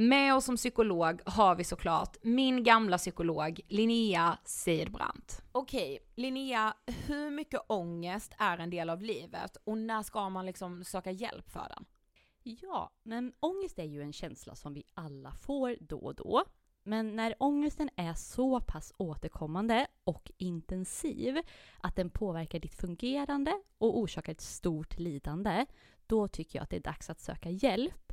Med oss som psykolog har vi såklart min gamla psykolog Linnea Seidbrant. Okej, Linnea, hur mycket ångest är en del av livet och när ska man liksom söka hjälp för den? Ja, men ångest är ju en känsla som vi alla får då och då. Men när ångesten är så pass återkommande och intensiv att den påverkar ditt fungerande och orsakar ett stort lidande, då tycker jag att det är dags att söka hjälp.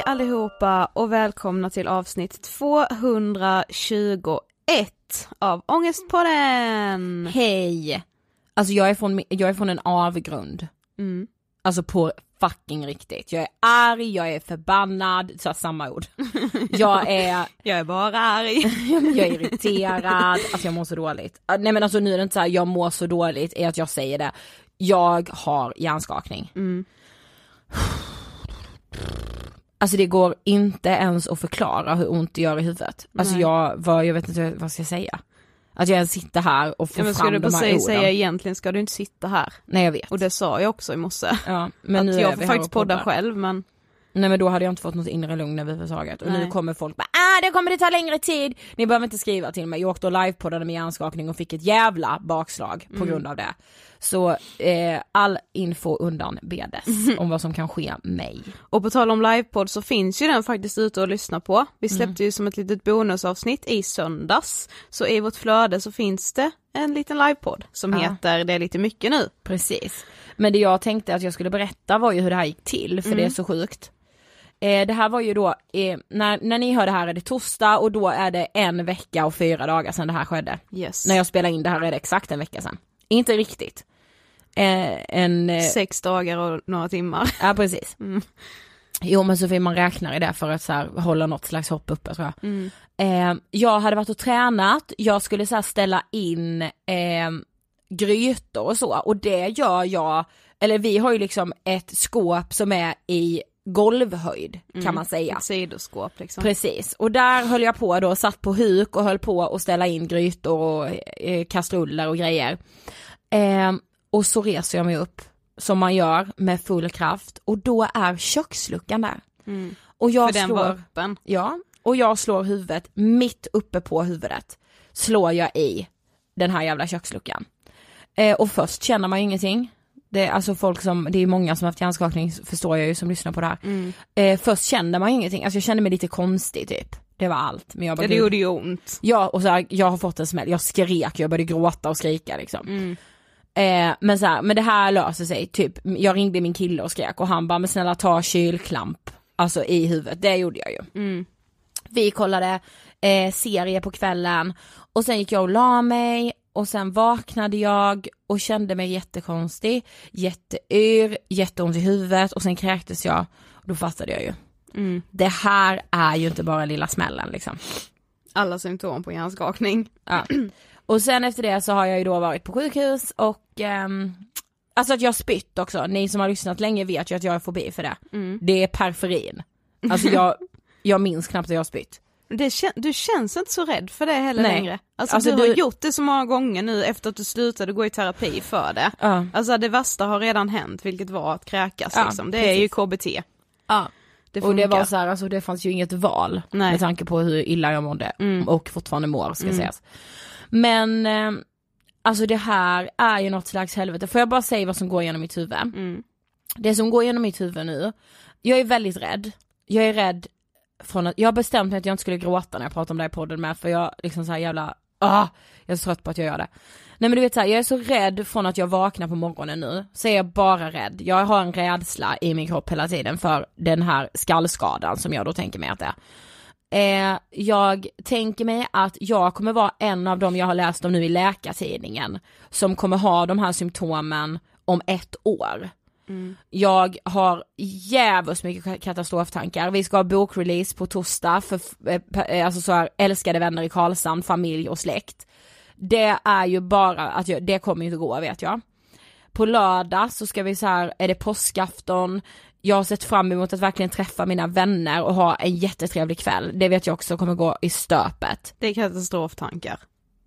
Hej allihopa och välkomna till avsnitt 221 av Ångestpodden! Hej! Alltså jag är från, jag är från en avgrund. Mm. Alltså på fucking riktigt. Jag är arg, jag är förbannad, så samma ord. Jag är, Jag är bara arg. jag är irriterad, alltså jag mår så dåligt. Ah, Nej men alltså nu är det inte så här, jag mår så dåligt, är att jag säger det. Jag har hjärnskakning. Mm. Alltså det går inte ens att förklara hur ont det gör i huvudet. Alltså Nej. jag, vad, jag vet inte vad ska jag säga. Att jag ens sitter här och får Ja, men ska fram de här orden. säga egentligen ska du inte sitta här. Nej jag vet. Och det sa jag också i morse. ja, men nu att är jag får faktiskt podda själv men Nej men då hade jag inte fått något inre lugn överhuvudtaget. Och nu Nej. kommer folk bara ah det kommer det ta längre tid. Ni behöver inte skriva till mig. Jag åkte och livepoddade med hjärnskakning och fick ett jävla bakslag på Mm. grund av det. Så eh, all info undan bedes Mm. om vad som kan ske mig. Och på tal om livepodd så finns ju den faktiskt ute att lyssna på. Vi släppte ju som ett litet bonusavsnitt i söndags. Så i vårt flöde så finns det en liten livepodd som Ja. heter Det är lite mycket nu. Precis. Men det jag tänkte att jag skulle berätta var ju hur det här gick till för det är så sjukt. Eh, det här var ju då, eh, när, när ni hör det här är det torsdag och då är det en vecka och fyra dagar sedan det här skedde. Yes. När jag spelar in det här är det exakt en vecka sedan. Inte riktigt. Eh, en, eh, Sex dagar och några timmar. ja precis. Mm. Jo men får man räkna i det för att så här, hålla något slags hopp uppe tror jag. Mm. Eh, jag hade varit och tränat, jag skulle så här, ställa in eh, grytor och så och det gör jag, eller vi har ju liksom ett skåp som är i golvhöjd kan Mm. man säga. Ett sidoskåp liksom. Precis, och där höll jag på då, satt på huk och höll på att ställa in grytor och eh, kastruller och grejer. Eh, och så reser jag mig upp, som man gör med full kraft, och då är köksluckan där. Mm. Och jag För den slår, var öppen. ja, och jag slår huvudet mitt uppe på huvudet, slår jag i den här jävla köksluckan. Eh, och först känner man ju ingenting. Det är alltså folk som, det är många som har haft hjärnskakning förstår jag ju som lyssnar på det här. Mm. Eh, först kände man ingenting, alltså jag kände mig lite konstig typ. Det var allt. Men jag bara, Ja, det gjorde ju ont. Ja och så här, jag har fått en smäll, jag skrek, jag började gråta och skrika liksom. Mm. Eh, men så här, men det här löser sig, typ, jag ringde min kille och skrek och han bara, men snälla ta kylklamp, alltså i huvudet, det gjorde jag ju. Mm. Vi kollade eh, serie på kvällen och sen gick jag och la mig och sen vaknade jag och kände mig jättekonstig, jätteyr, jätteont i huvudet och sen kräktes jag och då fattade jag ju. Mm. Det här är ju inte bara lilla smällen liksom. Alla symptom på hjärnskakning. Ja. Och sen efter det så har jag ju då varit på sjukhus och ehm, Alltså att jag har spytt också, ni som har lyssnat länge vet ju att jag har fobi för det. Mm. Det är periferin. Alltså jag, jag minns knappt att jag har spytt. Det du känns inte så rädd för det heller Nej. längre. Alltså, Alltså, du har du- gjort det så många gånger nu efter att du slutade gå i terapi för det. Ja. Alltså det värsta har redan hänt, vilket var att kräkas Ja, liksom. Det är ju KBT. ja. Det Och det var så här, alltså det fanns ju inget val Nej. med tanke på hur illa jag mådde Mm. och fortfarande mår ska Mm. sägas. Men eh, alltså det här är ju något slags helvete. Får jag bara säga vad som går genom mitt huvud? Mm. Det som går genom mitt huvud nu, jag är väldigt rädd. Jag är rädd från att, jag har bestämt mig att jag inte skulle gråta när jag pratar om det här i podden med för jag liksom så här jävla, ah, jag är så trött på att jag gör det. Nej men du vet såhär, jag är så rädd från att jag vaknar på morgonen nu, så är jag bara rädd. Jag har en rädsla i min kropp hela tiden för den här skallskadan som jag då tänker mig att det är. Eh, jag tänker mig att jag kommer vara en av dem jag har läst om nu i Läkartidningen som kommer ha de här symptomen om ett år. Jag har jävligt mycket katastroftankar. Vi ska ha bokrelease på torsdag för eh, pe- alltså så här, älskade vänner i Karlshamn, familj och släkt. Det är ju bara att jag, det kommer ju inte gå vet jag. På lördag så ska vi så här, är det påskafton, jag har sett fram emot att verkligen träffa mina vänner och ha en jättetrevlig kväll. Det vet jag också kommer gå i stöpet. Det är katastroftankar.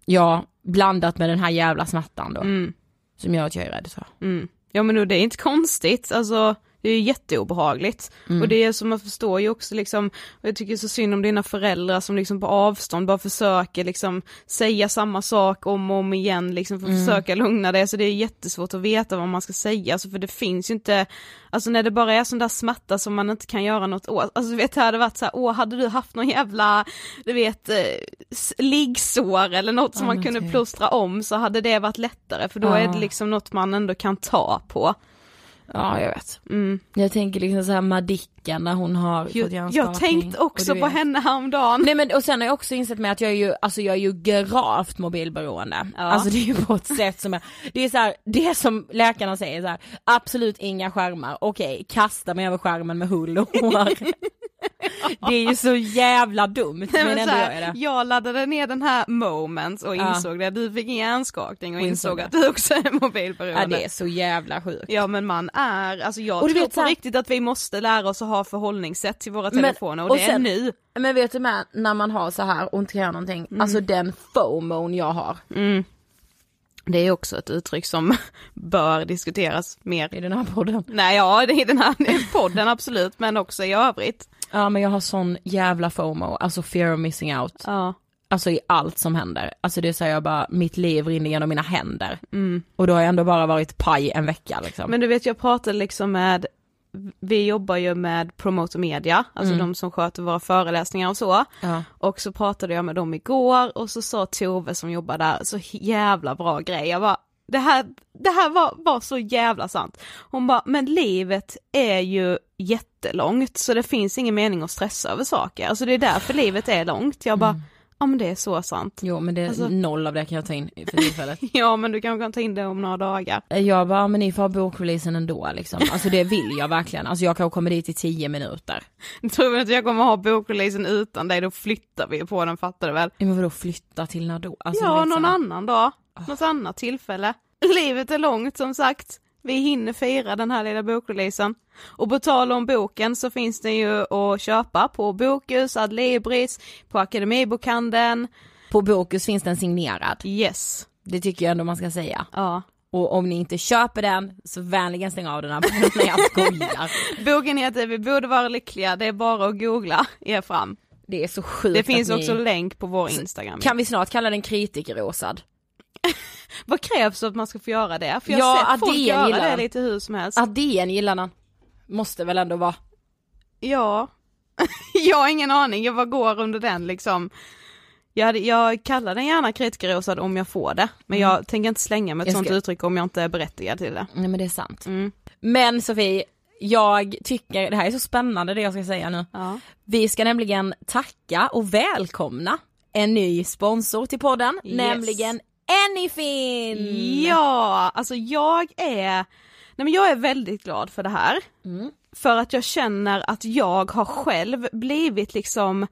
Ja, blandat med den här jävla smärtan då. Mm. Som gör att jag är rädd för. Mm. Ja men det är inte konstigt, alltså det är jätteobehagligt. Mm. Och det är som man förstår ju också liksom, och jag tycker så synd om dina föräldrar som liksom på avstånd bara försöker liksom säga samma sak om och om igen liksom för att Mm. försöka lugna det, så det är jättesvårt att veta vad man ska säga, alltså för det finns ju inte, alltså när det bara är sån där smärta som man inte kan göra något åt, alltså du vet det hade varit så här, åh hade du haft någon jävla, du vet, eh, liggsår eller något som Ja, man kunde typ. plåstra om så hade det varit lättare, för då Ja. är det liksom något man ändå kan ta på. Ja, jag vet. Mm. Jag tänker liksom så här Madicken när hon har fått Jag, hjärnskakning. jag tänkte också på henne häromdagen. Nej men och sen har jag också insett mig att jag är ju, alltså jag är ju gravt mobilberoende. Ja. Alltså det är ju på ett sätt som är, det är så här, det som läkarna säger så här, absolut inga skärmar, okej, kasta mig över skärmen med hull och hår. det är ju så jävla dumt Nej, men, men ändå så gör här, jag det. jag laddade ner den här Moments och Ja. insåg det, du fick en hjärnskakning och, Och insåg insåg att du också är mobilberoende. Ja det är så jävla sjukt. Ja men man är, alltså jag Och du tror vet på så här- riktigt att vi måste lära oss att ha förhållningssätt till våra Men- telefoner och, och det är sen- nu. Men vet du med, när man har så här och inte kan göra någonting, alltså den FOMOn jag har Mm. Det är också ett uttryck som bör diskuteras mer. i den här podden. Nej ja, är den här podden absolut, men också i övrigt. Ja men jag har sån jävla FOMO, alltså fear of missing out. Ja. Alltså i allt som händer. Alltså det säger jag bara, mitt liv rinner genom mina händer. Mm. Och då har jag ändå bara varit paj en vecka liksom. Men du vet jag pratade liksom med, vi jobbar ju med Promoter Media, alltså Mm. de som sköter våra föreläsningar och så. ja. Och så pratade jag med dem igår och så sa Tove som jobbar där, så jävla bra grej. Jag bara, det här, det här var, var så jävla sant. Hon bara, men livet är ju jättelångt så det finns ingen mening att stressa över saker. Alltså det är därför livet är långt. Jag bara, ja men det är så sant. Jo men det är Alltså- noll av det kan jag ta in för tillfället. Ja men du kanske kan ta in det om några dagar. jag bara, men ni får ha bokreleasen ändå liksom. Alltså det vill jag verkligen. Alltså jag kanske kommer dit i tio minuter. Tror du att jag kommer ha bokreleasen utan dig, då flyttar vi på den fattar du väl? Men vadå flytta till när då? Alltså, ja, så någon annan dag. Något annat tillfälle. Livet är långt som sagt. Vi hinner fira den här lilla bokreleasen. Och på tal om boken så finns den ju att köpa på Bokus, Adlibris, på Akademibokhandeln. På Bokus finns den signerad. Yes. Det tycker jag ändå man ska säga. Ja. Och om ni inte köper den så vänligen stäng av den här när jag skojar. Boken heter Vi borde vara lyckliga, det är bara att googla er fram. Det är så sjukt Det finns att också ni... länk på vår Instagram. Kan vi snart kalla den kritikerrosad? Vad krävs för att man ska få göra det? För jag Ja, har sett folk Adén göra gillar det den. lite hur som helst. DN gillar den. Måste väl ändå vara. Ja. jag har ingen aning, jag bara går under den liksom. Jag, hade, jag kallar den gärna kritikerrosad om jag får det, men jag tänker inte slänga med ett Jag sånt ska- uttryck om jag inte är berättigad till det. Nej men det är sant. Mm. Men Sofie, jag tycker, det här är så spännande det jag ska säga nu. Ja. Vi ska nämligen tacka och välkomna en ny sponsor till podden, Yes. nämligen Anyfin! Ja, alltså jag är, nej men jag är väldigt glad för det här. Mm. För att jag känner att jag har själv blivit liksom,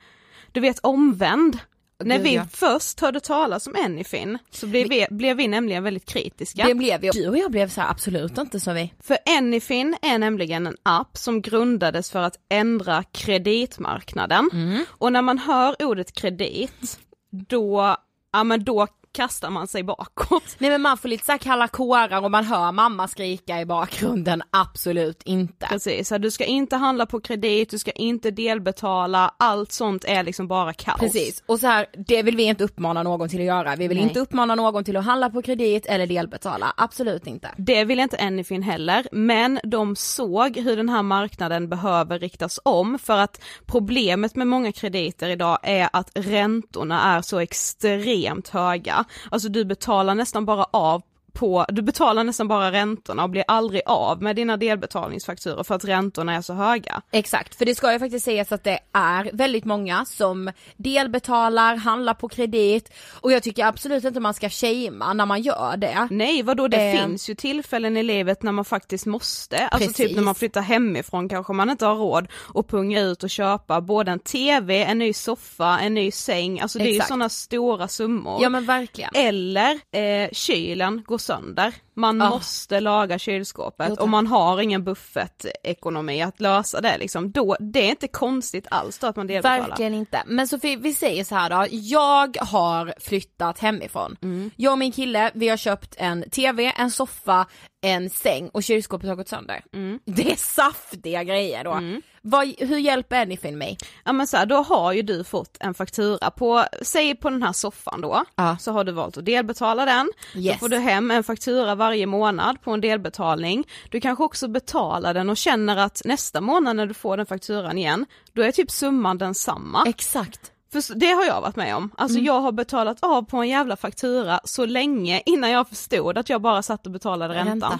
du vet omvänd. När vi ja. först hörde talas om Anyfin så blev vi, blev vi nämligen väldigt kritiska. Det blev vi. Du och jag blev så här, absolut inte så vi. För Anyfin är nämligen en app som grundades för att ändra kreditmarknaden. Mm. Och när man hör ordet kredit, då, ja men då kastar man sig bakåt. Nej men man får lite så här kalla kårar och man hör mamma skrika i bakgrunden, absolut inte. Precis, så du ska inte handla på kredit, du ska inte delbetala, allt sånt är liksom bara kaos. Precis, och så här, det vill vi inte uppmana någon till att göra. Vi vill Nej. inte uppmana någon till att handla på kredit eller delbetala, absolut inte. Det vill inte Anyfin heller, men de såg hur den här marknaden behöver riktas om för att problemet med många krediter idag är att räntorna är så extremt höga. Alltså du betalar nästan bara av på, du betalar nästan bara räntorna och blir aldrig av med dina delbetalningsfakturor för att räntorna är så höga. Exakt, för det ska ju faktiskt sägas att det är väldigt många som delbetalar, handlar på kredit och jag tycker absolut inte man ska shamea när man gör det. Nej vadå det Eh. finns ju tillfällen i livet när man faktiskt måste, alltså typ Precis. när man flyttar hemifrån kanske man inte har råd att punga ut och köpa både en TV, en ny soffa, en ny säng, alltså det är ju Exakt. sådana stora summor. Ja men verkligen. Eller eh, kylen går sönder, man Ja. måste laga kylskåpet och man har ingen buffertekonomi att lösa det liksom, då, det är inte konstigt alls då att man delbetalar. Verkligen inte. Men Sofie, vi säger så här då. Jag har flyttat hemifrån. Jag och min kille, vi har köpt en TV, en soffa, en säng och kylskåpet har gått sönder. Det är saftiga grejer då. Vad, hur hjälper Anyfin mig? Ja men så här, då har ju du fått en faktura på, säg på den här soffan då, Ja. så har du valt att delbetala den. Yes. Då får du hem en faktura varje månad på en delbetalning. Du kanske också betalar den och känner att nästa månad när du får den fakturan igen, då är typ summan densamma. Exakt. För det har jag varit med om. Alltså Mm. jag har betalat av på en jävla faktura så länge innan jag förstod att jag bara satt och betalade räntan. Ränta.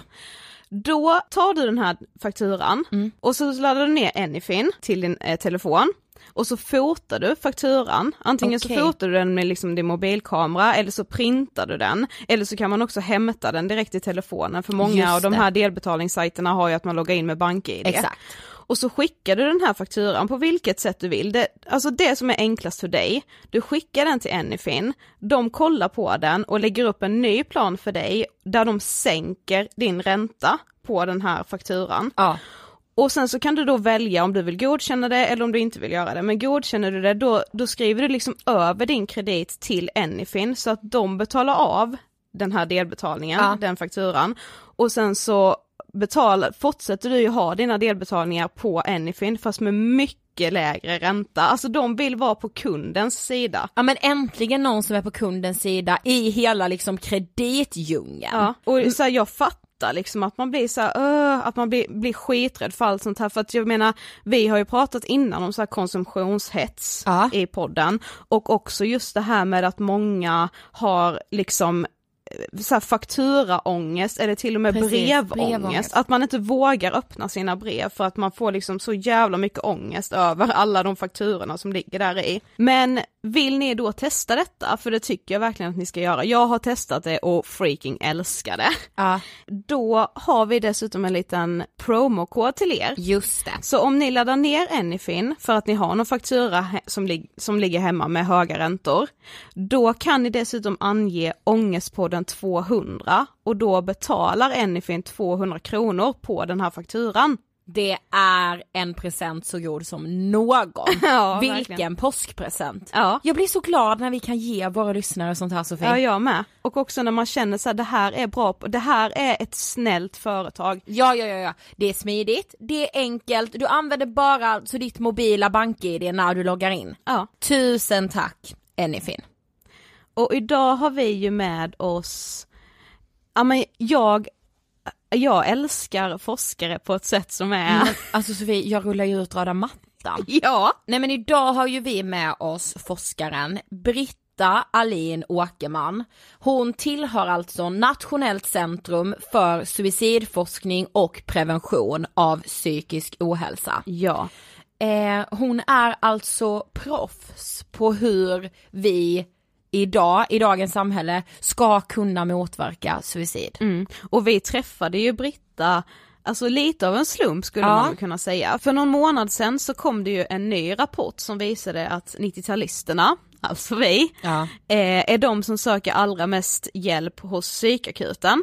Då tar du den här fakturan Mm. och så laddar du ner Anyfin till din eh, telefon och så fotar du fakturan, antingen Okej. så fotar du den med liksom din mobilkamera eller så printar du den, eller så kan man också hämta den direkt i telefonen för många av de här delbetalningssajterna har ju att man loggar in med BankID. Exakt. Och så skickar du den här fakturan på vilket sätt du vill. Det, alltså det som är enklast för dig, du skickar den till Anyfin, de kollar på den och lägger upp en ny plan för dig där de sänker din ränta på den här fakturan. Ja. Och sen så kan du då välja om du vill godkänna det eller om du inte vill göra det. Men godkänner du det då, då skriver du liksom över din kredit till Anyfin så att de betalar av den här delbetalningen, Ja. den fakturan. Och sen så betalar, fortsätter du ju ha dina delbetalningar på Anyfin fast med mycket lägre ränta. Alltså de vill vara på kundens sida. Ja men äntligen någon som är på kundens sida i hela liksom kreditdjungeln. Ja, och så här, jag fattar liksom att man blir så här, "Åh", att man blir, blir skiträdd för allt sånt här för att jag menar, vi har ju pratat innan om så konsumtionshets Ja. i podden och också just det här med att många har liksom så här fakturaångest eller till och med Precis, brevångest. brevångest. Att man inte vågar öppna sina brev för att man får liksom så jävla mycket ångest över alla de fakturorna som ligger där i. Men vill ni då testa detta? För det tycker jag verkligen att ni ska göra. Jag har testat det och freaking älskar det. Ja, Då har vi dessutom en liten promokod till er. just det. Så om ni laddar ner Anyfin för att ni har någon faktura som, lig- som ligger hemma med höga räntor, då kan ni dessutom ange Ångestpodden 200 och då betalar Anyfin 200 kronor på den här fakturan. Det är en present så god som någon. Ja, Vilken verkligen. påskpresent. Ja. Jag blir så glad när vi kan ge våra lyssnare sånt här Sofie. Ja, jag med. Och också när man känner så här, det här är bra, det här är ett snällt företag. Ja, ja, ja, ja. Det är smidigt, det är enkelt, du använder bara alltså ditt mobila bank-id när du loggar in. Ja. Tusen tack Anyfin. Och idag har vi ju med oss, ja men jag, jag älskar forskare på ett sätt som är, Men, alltså Sofie, jag rullar ju ut röda mattan. ja, Nej men idag har ju vi med oss forskaren Britta Alin Åkerman. Hon tillhör alltså Nationellt centrum för suicidforskning och prevention av psykisk ohälsa. ja, Eh, hon är alltså proffs på hur vi idag, i dagens samhälle, ska kunna motverka suicid. mm. och vi träffade ju Britta Alltså lite av en slump skulle Ja. man kunna säga. För någon månad sedan så kom det ju en ny rapport som visade att 90-talisterna, alltså vi, Ja. eh, är de som söker allra mest hjälp hos psykakuten.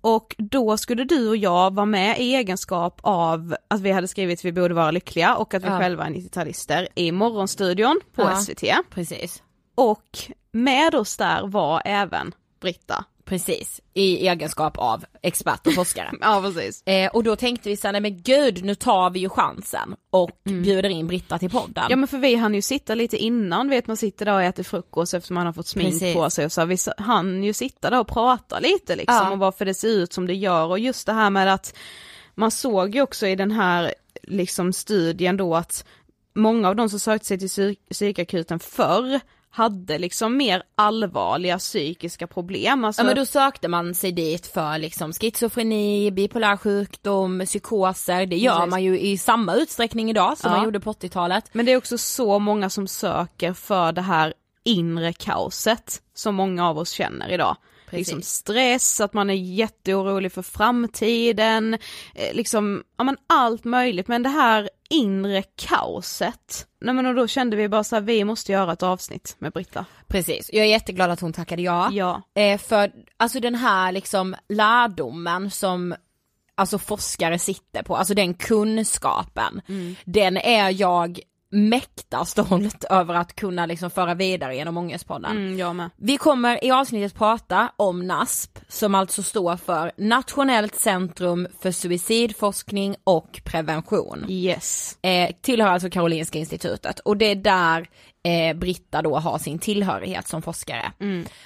Och då skulle du och jag vara med i egenskap av att vi hade skrivit Vi borde vara lyckliga och att vi Ja. själva är 90-talister i morgonstudion på. SVT. Precis. Och med oss där var även Britta. Precis, i egenskap av expert och forskare. Ja precis. Eh, och då tänkte vi såhär, nej men gud nu tar vi ju chansen och bjuder in Britta till podden. Ja men för vi hann ju sitta lite innan, vet man sitter där och äter frukost eftersom man har fått smink Precis. på sig och så, vi hann ju sitta där och prata lite liksom Ja. och varför det ser ut som det gör och just det här med att man såg ju också i den här liksom studien då att många av de som sökte sig till psyk- psykakuten förr hade liksom mer allvarliga psykiska problem. Alltså, Ja men då sökte man sig dit för liksom schizofreni, bipolär sjukdom, psykoser, det gör Precis. man ju i samma utsträckning idag som Ja. man gjorde på 80-talet. Men det är också så många som söker för det här inre kaoset som många av oss känner idag. Precis. Liksom stress, att man är jätteorolig för framtiden, eh, liksom, ja men allt möjligt, men det här inre kaoset. Nej men och då kände vi bara så här, vi måste göra ett avsnitt med Britta. Precis, jag är jätteglad att hon tackade ja. Ja. Eh, för alltså den här liksom lärdomen som alltså forskare sitter på, alltså den kunskapen, den är jag mäkta stolt över att kunna liksom föra vidare genom Ångestpodden. Mm, jag med. Vi kommer i avsnittet prata om NASP som alltså står för Nationellt centrum för suicidforskning och prevention. Yes. Eh, tillhör alltså Karolinska institutet och det är där eh, Britta då har sin tillhörighet som forskare.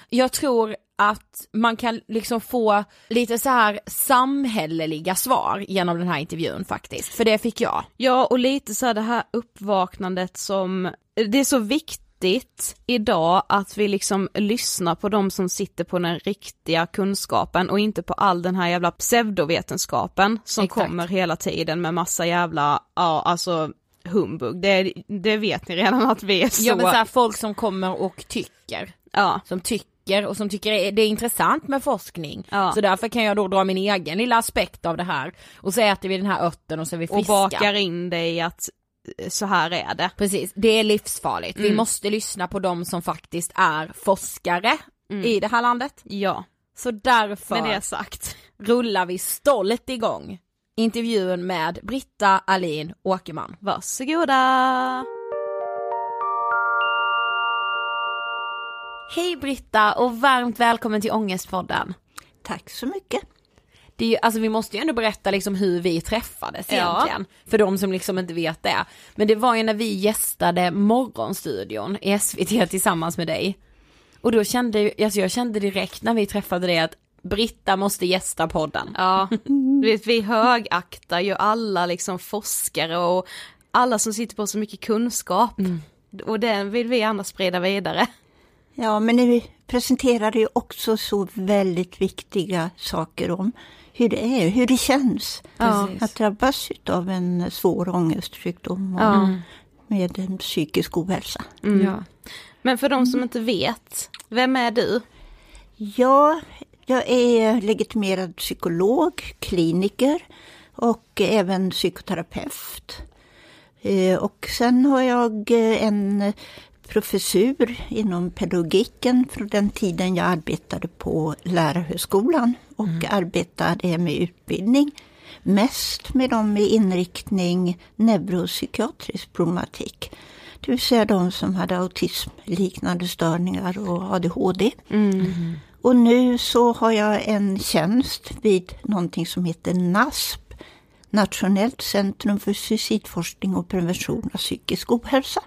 Jag tror att man kan liksom få lite så här samhälleliga svar genom den här intervjun faktiskt, för det fick jag. Ja och lite så här det här uppvaknandet som, det är så viktigt idag att vi liksom lyssnar på de som sitter på den riktiga kunskapen och inte på all den här jävla pseudovetenskapen som Exakt. kommer hela tiden med massa jävla, ja alltså humbug, det, det vet ni redan att vi är så, Ja men så här, folk som kommer och tycker, ja, som tycker och som tycker det är- intressant med forskning. Ja. Så därför kan jag då dra min egen lilla aspekt av det här och så äter vi den här örten och så är vi och friska. bakar in det i att eh, så här är det. Precis, det är livsfarligt. Vi Mm. måste lyssna på de som faktiskt är forskare i det här landet. Ja, Så därför med det sagt. rullar vi stolt igång intervjun med Britta Alin Åkerman. Varsågoda! Hej Britta och varmt välkommen till Ångestpodden. Tack så mycket. Det är ju, alltså vi måste ju ändå berätta liksom hur vi träffades Ja. egentligen. För de som liksom inte vet det. Men det var ju när vi gästade Morgonstudion i SVT tillsammans med dig. Och då kände, alltså jag kände direkt när vi träffade dig att Britta måste gästa podden. Ja, vet vi högaktar ju alla liksom forskare och alla som sitter på så mycket kunskap. Och den vill vi gärna sprida vidare. Ja, men ni presenterade ju också så väldigt viktiga saker om hur det är, hur det känns Precis. att drabbas av en svår ångestsjukdom och Ja. med en psykisk ohälsa. Ja. Men för de som inte vet, vem är du? Ja, jag är legitimerad psykolog, kliniker och även psykoterapeut. Eh, Och sen har jag en professur inom pedagogiken från den tiden jag arbetade på Lärarhögskolan och arbetade med utbildning. Mest med dem med inriktning neuropsykiatrisk problematik. Det vill säga de som hade autismliknande störningar och ADHD. Och nu så har jag en tjänst vid någonting som heter NASP, Nationellt centrum för suicidforskning och prevention av psykisk ohälsa.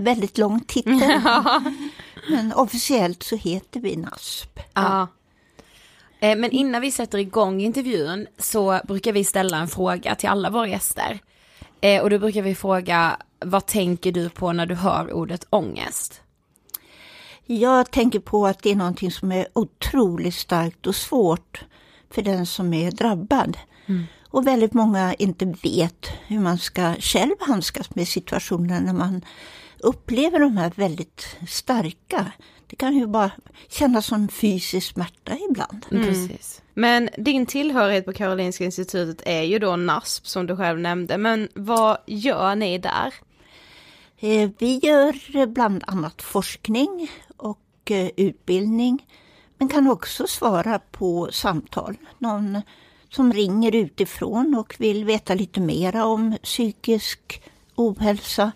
Väldigt lång titel. Men officiellt så heter vi NASP. Ja. Eh, Men innan vi sätter igång intervjun så brukar vi ställa en fråga till alla våra gäster. Eh, Och då brukar vi fråga, vad tänker du på när du hör ordet ångest? Jag tänker på att det är någonting som är otroligt starkt och svårt för den som är drabbad. Och väldigt många inte vet hur man ska själv handskas med situationen när man upplever de här väldigt starka. Det kan ju bara kännas som fysisk smärta ibland. Precis. Men din tillhörighet på Karolinska institutet är ju då NASP som du själv nämnde, men vad gör ni där? Eh, Vi gör bland annat forskning och eh, utbildning, men kan också svara på samtal. Någon som ringer utifrån och vill veta lite mera om psykisk ohälsa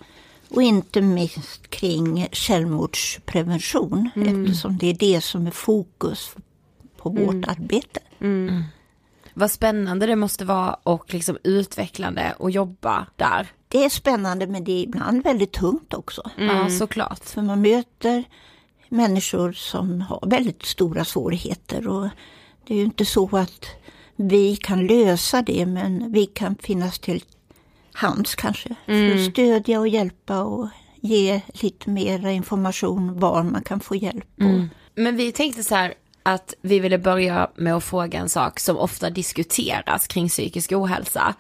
och inte minst kring självmordsprevention eftersom det är det som är fokus på vårt arbete. Vad spännande det måste vara och liksom utvecklande att jobba där. Det är spännande men det är ibland väldigt tungt också. Ja, såklart. För man möter människor som har väldigt stora svårigheter och det är ju inte så att vi kan lösa det men vi kan finnas till hands kanske för att stödja och hjälpa och ge lite mer information var man kan få hjälp. Och, Men vi tänkte så här att vi ville börja med att fråga en sak som ofta diskuteras kring psykisk ohälsa.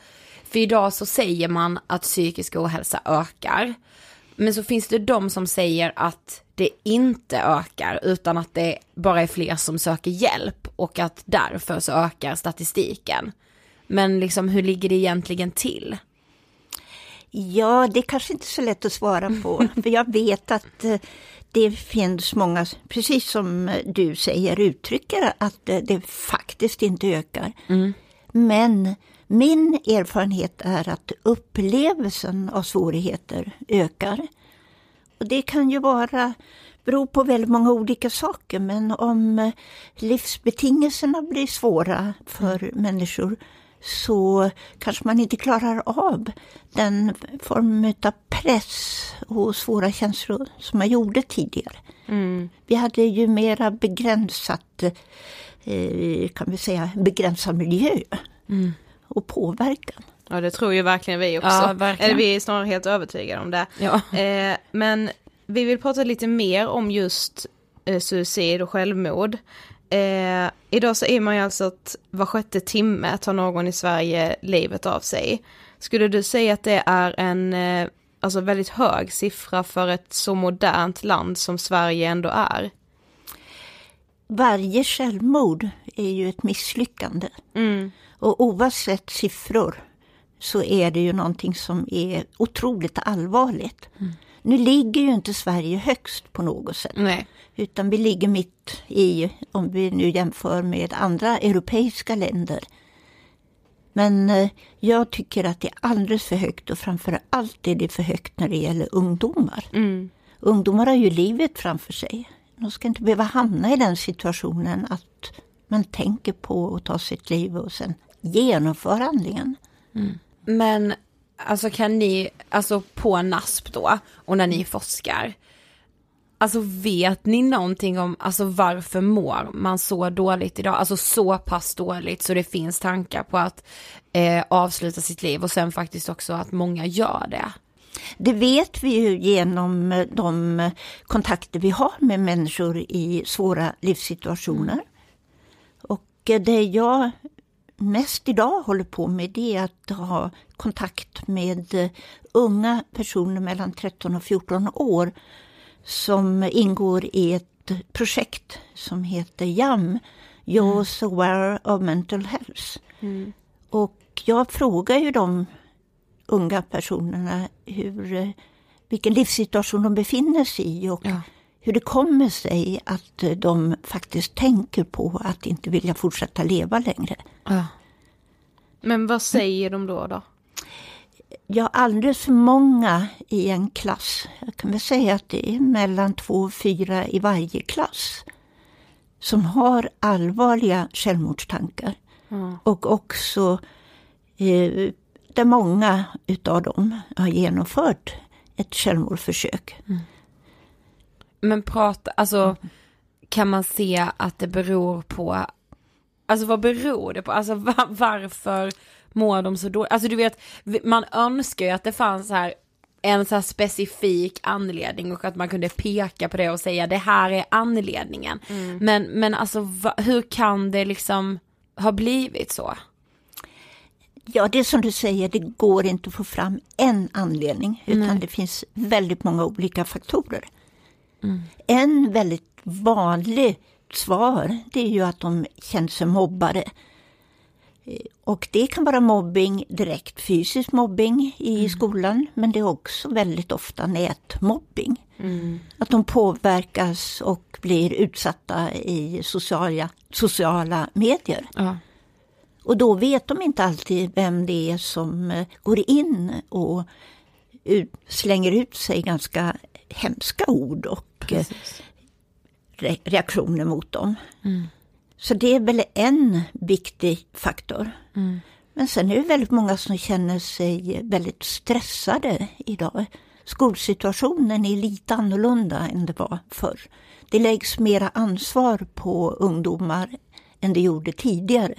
För idag så säger man att psykisk ohälsa ökar. Men så finns det de som säger att det inte ökar utan att det bara är fler som söker hjälp och att därför så ökar statistiken. Men liksom hur ligger det egentligen till? Ja, det är kanske inte så lätt att svara på. För jag vet att eh, det finns många, precis som du säger, uttrycker att eh, det faktiskt inte ökar. Men min erfarenhet är att upplevelsen av svårigheter ökar. Och det kan ju vara bero på väldigt många olika saker men om eh, livsbetingelserna blir svåra för människor så kanske man inte klarar av den form av press och svåra känslor som man gjorde tidigare. Vi hade ju mera begränsat, eh, kan vi säga, begränsad miljö och påverkan. Ja det tror ju verkligen vi också. Ja, verkligen. Eller vi är snarare helt övertygade om det. Ja. Eh, men vi vill prata lite mer om just eh, suicid och självmord. Eh, idag så är man ju alltså att var sjätte timme tar någon i Sverige livet av sig. Skulle du säga att det är en eh, alltså väldigt hög siffra för ett så modernt land som Sverige ändå är? Varje självmord är ju ett misslyckande. Och oavsett siffror så är det ju någonting som är otroligt allvarligt. Nu ligger ju inte Sverige högst på något sätt. Nej. Utan vi ligger mitt i, om vi nu jämför med andra europeiska länder. Men eh, jag tycker att det är alldeles för högt och framför allt är det för högt när det gäller ungdomar. Ungdomar har ju livet framför sig. De ska inte behöva hamna i den situationen att man tänker på att ta sitt liv och sen genomföra handlingen. Men alltså kan ni, alltså på NASP då, och när ni forskar, alltså vet ni någonting om, alltså varför mår man så dåligt idag? Alltså så pass dåligt så det finns tankar på att eh, avsluta sitt liv och sen faktiskt också att många gör det. Det vet vi ju genom eh, de kontakter vi har med människor i svåra livssituationer. Och eh, det jag mest idag håller på med det är att ha kontakt med eh, unga personer mellan 13 och 14 år som ingår i ett projekt som heter JAM, Youth Aware of Mental Health. Och jag frågar ju de unga personerna hur eh, vilken livssituation de befinner sig i och Ja. Hur det kommer sig att eh, de faktiskt tänker på att inte vilja fortsätta leva längre. Ja. Men vad säger de då då? Ja, alldeles för många i en klass. Jag kan väl säga att det är mellan två och fyra i varje klass som har allvarliga självmordstankar. Och också eh, där många utav dem har genomfört ett självmordsförsök. Men prata, alltså kan man se att det beror på, alltså vad beror det på, alltså va- varför mår de så dåligt? Alltså du vet, man önskar ju att det fanns så här en så här specifik anledning och att man kunde peka på det och säga det här är anledningen. Men, men alltså va, hur kan det liksom ha blivit så? Ja, det är som du säger, det går inte att få fram en anledning utan det finns väldigt många olika faktorer. En väldigt vanlig svar det är ju att de känner sig mobbade. Eh, Och det kan vara mobbing, direkt fysisk mobbing i skolan men det är också väldigt ofta nätmobbing. Att de påverkas och blir utsatta i sociala, sociala medier. Ja. Och då vet de inte alltid vem det är som eh, går in och ut, slänger ut sig ganska hemska ord och eh, re, reaktioner mot dem. Så det är väl en viktig faktor. Men sen är det väldigt många som känner sig väldigt stressade idag. Skolsituationen är lite annorlunda än det var förr. Det läggs mera ansvar på ungdomar än det gjorde tidigare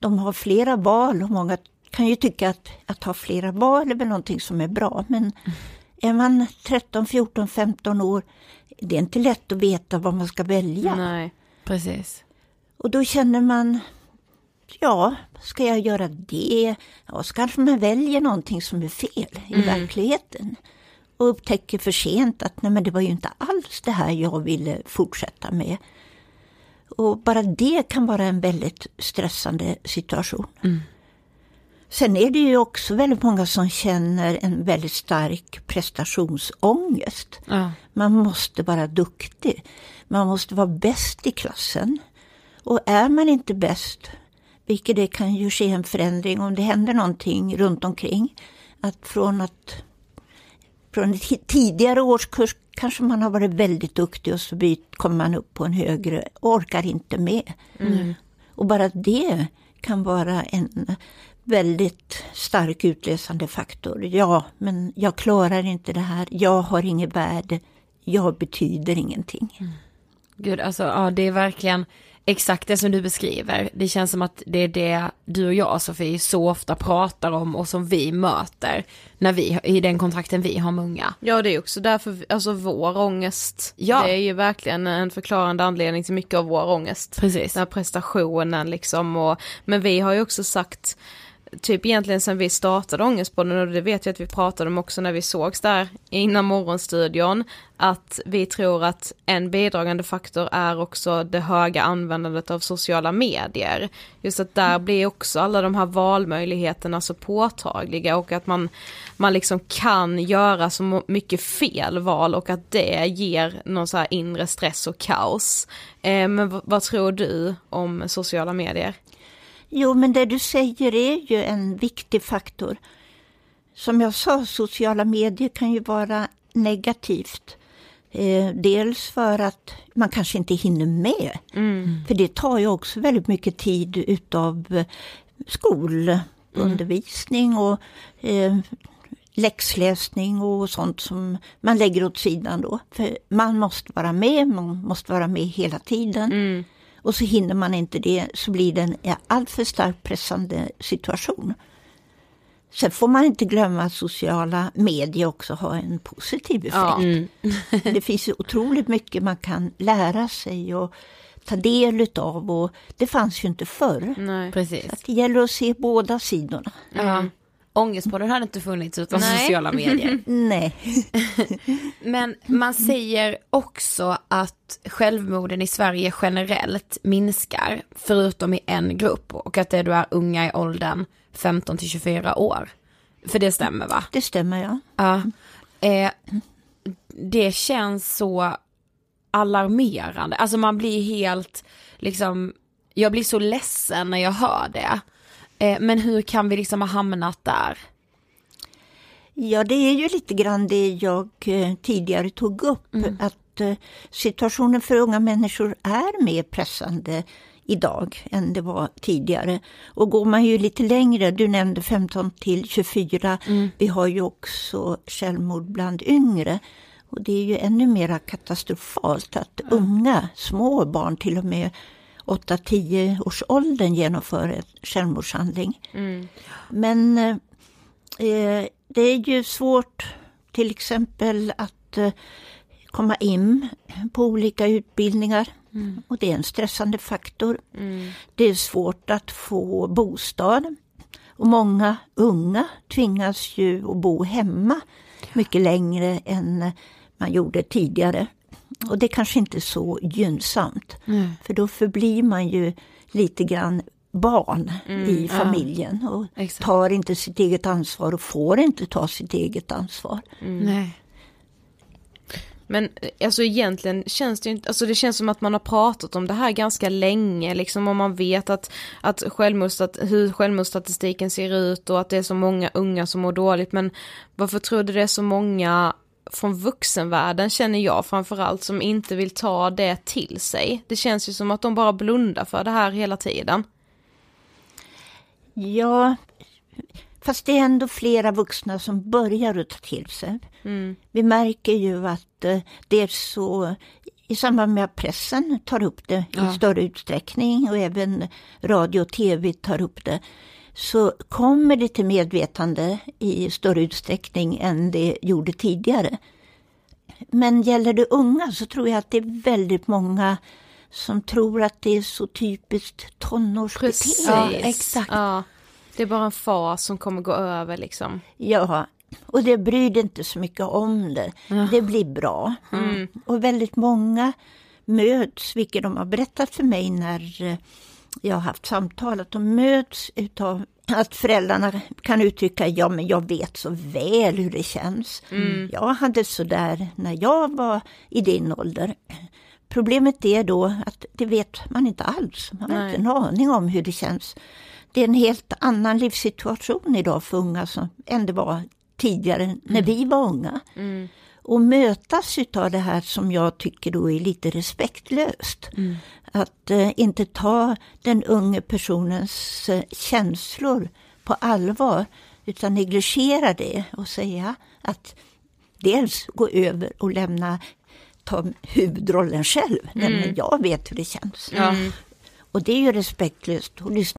de har flera val och många kan ju tycka att, att ha flera val är väl någonting som är bra. Men är man 13, 14, 15 år, det är inte lätt att veta vad man ska välja. Nej. Precis. Och då känner man, ja, ska jag göra det? Ja, så kanske man väljer någonting som är fel i verkligheten. Och upptäcker för sent att nej men det var ju inte alls det här jag ville fortsätta med. Och bara det kan vara en väldigt stressande situation. Sen är det ju också väldigt många som känner en väldigt stark prestationsångest. Ja. Man måste vara duktig. Man måste vara bäst i klassen. Och är man inte bäst, vilket det kan ju ske en förändring om det händer någonting runt omkring. Att från att från tidigare årskurs kanske man har varit väldigt duktig och så byt, kommer man upp på en högre och orkar inte med. Och bara det kan vara en väldigt stark utlösande faktor. Ja, men jag klarar inte det här. Jag har inget värde. Jag betyder ingenting. Gud, alltså ja, det är verkligen exakt det som du beskriver. Det känns som att det är det du och jag Sofie så ofta pratar om och som vi möter när vi, i den kontakten vi har med unga. Ja det är också därför, vi- alltså vår ångest, Ja. det är ju verkligen en förklarande anledning till mycket av vår ångest. Precis. Den här prestationen liksom och, men vi har ju också sagt, typ egentligen sen vi startade Ångestpodden och det vet jag att vi pratade om också när vi sågs där innan morgonstudion, att vi tror att en bidragande faktor är också det höga användandet av sociala medier. Just att där blir också alla de här valmöjligheterna så påtagliga och att man, man liksom kan göra så mycket fel val och att det ger någon så här inre stress och kaos. Eh, men vad tror du om sociala medier? Jo, men det du säger är ju en viktig faktor. Som jag sa, sociala medier kan ju vara negativt. Eh, dels för att man kanske inte hinner med. För det tar ju också väldigt mycket tid utav eh, skolundervisning och eh, läxläsning och sånt som man lägger åt sidan då. För man måste vara med, man måste vara med hela tiden. Och så hinner man inte det så blir det en alltför starkt pressande situation. Sen får man inte glömma att sociala medier också har en positiv effekt. Det finns otroligt mycket man kan lära sig och ta del utav och det fanns ju inte förr. Nej. Precis. Så att det gäller att se båda sidorna. Ja. Ångestpodden hade inte funnits utan Nej. sociala medier. Nej. Men man säger också att självmorden i Sverige generellt minskar, förutom i en grupp, och att det då är unga i åldern 15 till 24 år. För det stämmer va? Det stämmer ja. Ja. eh, det känns så alarmerande. Alltså man blir helt, liksom, jag blir så ledsen när jag hör det. Eh, men hur kan vi liksom ha hamnat där? Ja, det är ju lite grann det jag eh, tidigare tog upp, Mm. att eh, situationen för unga människor är mer pressande idag än det var tidigare. Och går man ju lite längre, du nämnde 15 till 24, vi har ju också självmord bland yngre. Och det är ju ännu mer katastrofalt att unga, små barn till och med 8-10 års åldern genomför en självmordshandling. Men eh, det är ju svårt till exempel att eh, komma in på olika utbildningar. Och det är en stressande faktor. Det är svårt att få bostad. Och många unga tvingas ju att bo hemma mycket längre än man gjorde tidigare. Och det kanske inte är så gynnsamt. För då förblir man ju lite grann barn i familjen och Exakt. tar inte sitt eget ansvar och får inte ta sitt eget ansvar. Nej. Men eh, alltså egentligen känns det ju inte, alltså det känns som att man har pratat om det här ganska länge liksom och man vet att, att självmordsstat, hur självmordsstatistiken ser ut och att det är så många unga som mår dåligt men varför tror du det är så många från vuxenvärlden känner jag framförallt som inte vill ta det till sig. Det känns ju som att de bara blundar för det här hela tiden. Ja, fast det är ändå flera vuxna som börjar att ta till sig. Vi märker ju att eh, det är så i samband med att pressen tar upp det i större utsträckning och även radio och tv tar upp det så kommer det till medvetande i större utsträckning än det gjorde tidigare. Men gäller det unga så tror jag att det är väldigt många som tror att det är så typiskt tonårsbeteende. Ja, exakt. Ja, det är bara en fas som kommer gå över liksom. Ja, och det bryr dig inte så mycket om det. Det blir bra. Och väldigt många möts, vilket de har berättat för mig när jag har haft samtal, att de möts utav att föräldrarna kan uttrycka, ja men jag vet så väl hur det känns. Jag hade sådär när jag var i din ålder. Problemet är då att det vet man inte alls. Man har inte en aning om hur det känns. Det är en helt annan livssituation idag för unga som, än det var tidigare när vi var unga. Och mötas utav det här som jag tycker då är lite respektlöst. Att eh, inte ta den unge personens eh, känslor på allvar utan negligera det och säga att dels gå över och lämna ta huvudrollen själv, nämligen jag vet hur det känns. Och det är ju respektlöst att lyssna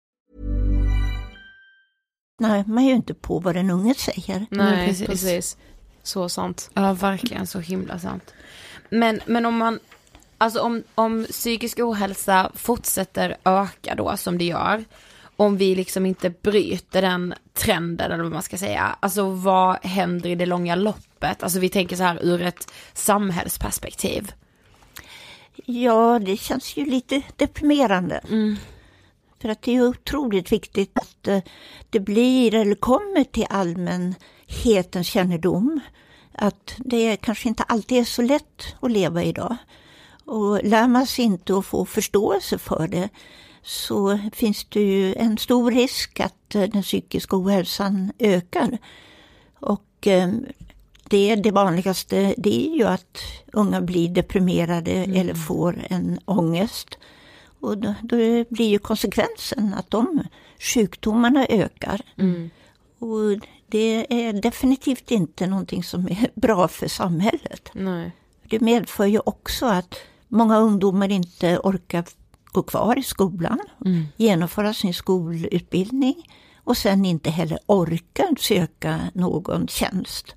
man ju inte på vad den unge säger. Nej, precis. precis. Så sant. Ja, verkligen så himla sant. Men, men om man, alltså om, om psykisk ohälsa fortsätter öka då som det gör, om vi liksom inte bryter den trenden eller vad man ska säga, alltså vad händer i det långa loppet? Alltså vi tänker så här ur ett samhällsperspektiv. Ja, det känns ju lite deprimerande. För att det är otroligt viktigt att eh, det blir eller kommer till allmänhetens kännedom att det kanske inte alltid är så lätt att leva idag. Och lär man sig inte att få förståelse för det så finns det ju en stor risk att eh, den psykiska ohälsan ökar. Och eh, det, det vanligaste det är ju att unga blir deprimerade eller får en ångest. Och då, då blir ju konsekvensen att de sjukdomarna ökar. Och det är definitivt inte någonting som är bra för samhället. Nej. Det medför ju också att många ungdomar inte orkar gå kvar i skolan, genomföra sin skolutbildning och sen inte heller orkar söka någon tjänst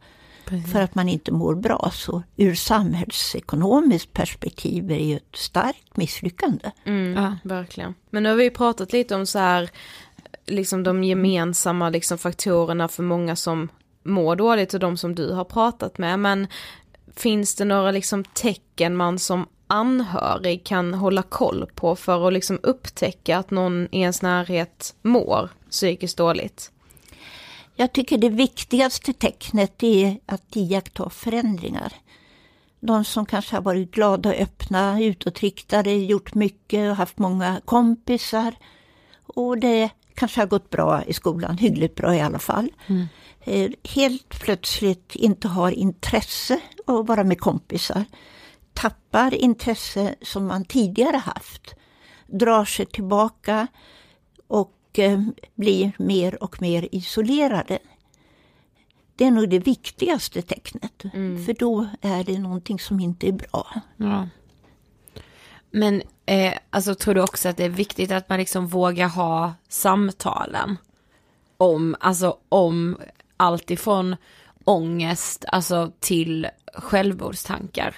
för att man inte mår bra. Så ur samhällsekonomiskt perspektiv är det ju ett starkt misslyckande. Mm, Ja. Verkligen. Men nu har vi pratat lite om så här, liksom de gemensamma liksom faktorerna för många som mår dåligt och de som du har pratat med. Men finns det några liksom tecken man som anhörig kan hålla koll på för att liksom upptäcka att någon i ens närhet mår psykiskt dåligt? Jag tycker det viktigaste tecknet är att iaktta förändringar. De som kanske har varit glada och öppna, utåtriktade, gjort mycket och haft många kompisar. Och det kanske har gått bra i skolan, hyggligt bra i alla fall. Eh, Helt plötsligt inte har intresse av att vara med kompisar. Tappar intresse som man tidigare haft. Drar sig tillbaka och eh, blir mer och mer isolerade. Det är nog det viktigaste tecknet, för då är det någonting som inte är bra. Ja. Men eh, alltså tror du också att det är viktigt att man liksom vågar ha samtalen? Om, alltså om allt ifrån ångest, alltså till självmordstankar.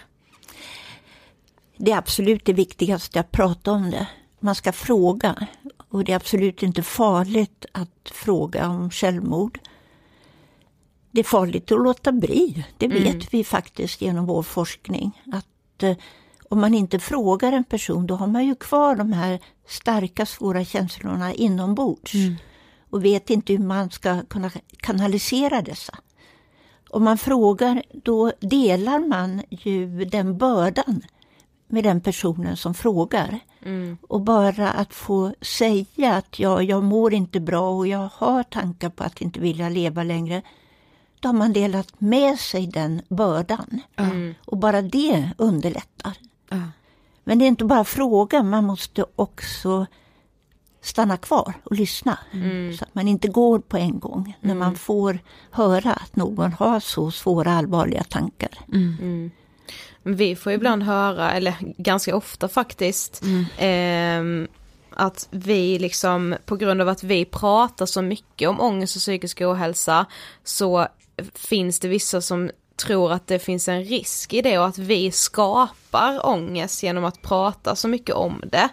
Det är absolut det viktigaste att prata om det. Man ska fråga. Och det är absolut inte farligt att fråga om självmord. Det är farligt att låta bli. Det vet vi faktiskt genom vår forskning. Att eh, om man inte frågar en person då har man ju kvar de här starka svåra känslorna inombords. Och vet inte hur man ska kunna kanalisera dessa. Om man frågar då delar man ju den bördan med den personen som frågar. Och bara att få säga att ja, jag mår inte bra och jag har tankar på att inte vilja leva längre. Då har man delat med sig den bördan. Och bara det underlättar. Men det är inte bara fråga, man måste också stanna kvar och lyssna. Så att man inte går på en gång när man får höra att någon har så svåra allvarliga tankar. Vi får ibland höra, eller ganska ofta faktiskt, ehm, att vi liksom på grund av att vi pratar så mycket om ångest och psykisk ohälsa så finns det vissa som tror att det finns en risk i det och att vi skapar ångest genom att prata så mycket om det.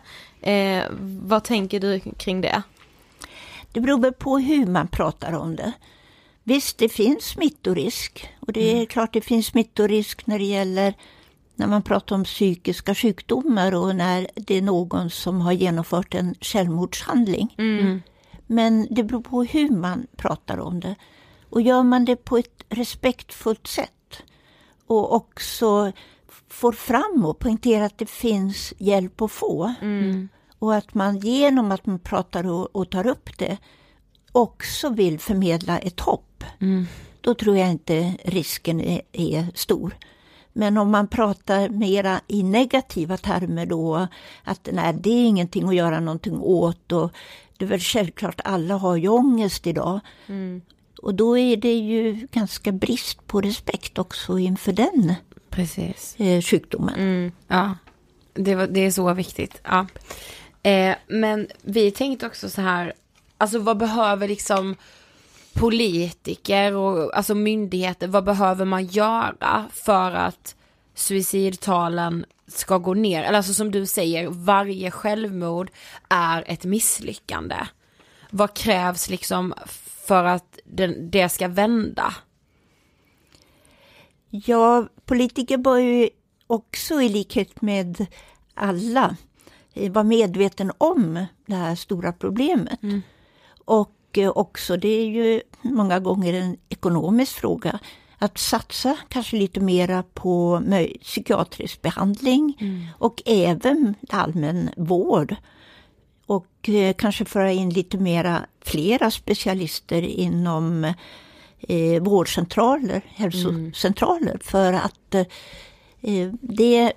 Eh, vad tänker du kring det? Det beror väl på hur man pratar om det. Visst, det finns smittorisk. Och det är klart det finns smittorisk när det gäller när man pratar om psykiska sjukdomar och när det är någon som har genomfört en självmordshandling. Men det beror på hur man pratar om det. Och gör man det på ett respektfullt sätt och också får fram och poängterar att det finns hjälp att få. Och att man genom att man pratar och, och tar upp det också vill förmedla ett hopp. Då tror jag inte risken är, är stor. Men om man pratar mera i negativa termer då, att nej, det är ingenting att göra någonting åt och det är väl självklart, alla har ju ångest idag. Och då är det ju ganska brist på respekt också inför den Precis. eh, sjukdomen. Ja, det, var, det är så viktigt. Ja. Eh, men vi tänkte också så här, alltså vad behöver liksom politiker och alltså myndigheter, vad behöver man göra för att suicidtalen ska gå ner? Eller alltså som du säger, varje självmord är ett misslyckande. Vad krävs liksom för att det ska vända? Ja, politiker bör ju också i likhet med alla vara medveten om det här stora problemet. Och eh, också, det är ju många gånger en ekonomisk fråga, att satsa kanske lite mera på psykiatrisk behandling och även allmän vård. Och eh, kanske föra in lite mera flera specialister inom eh, vårdcentraler, hälsocentraler. För att eh, det är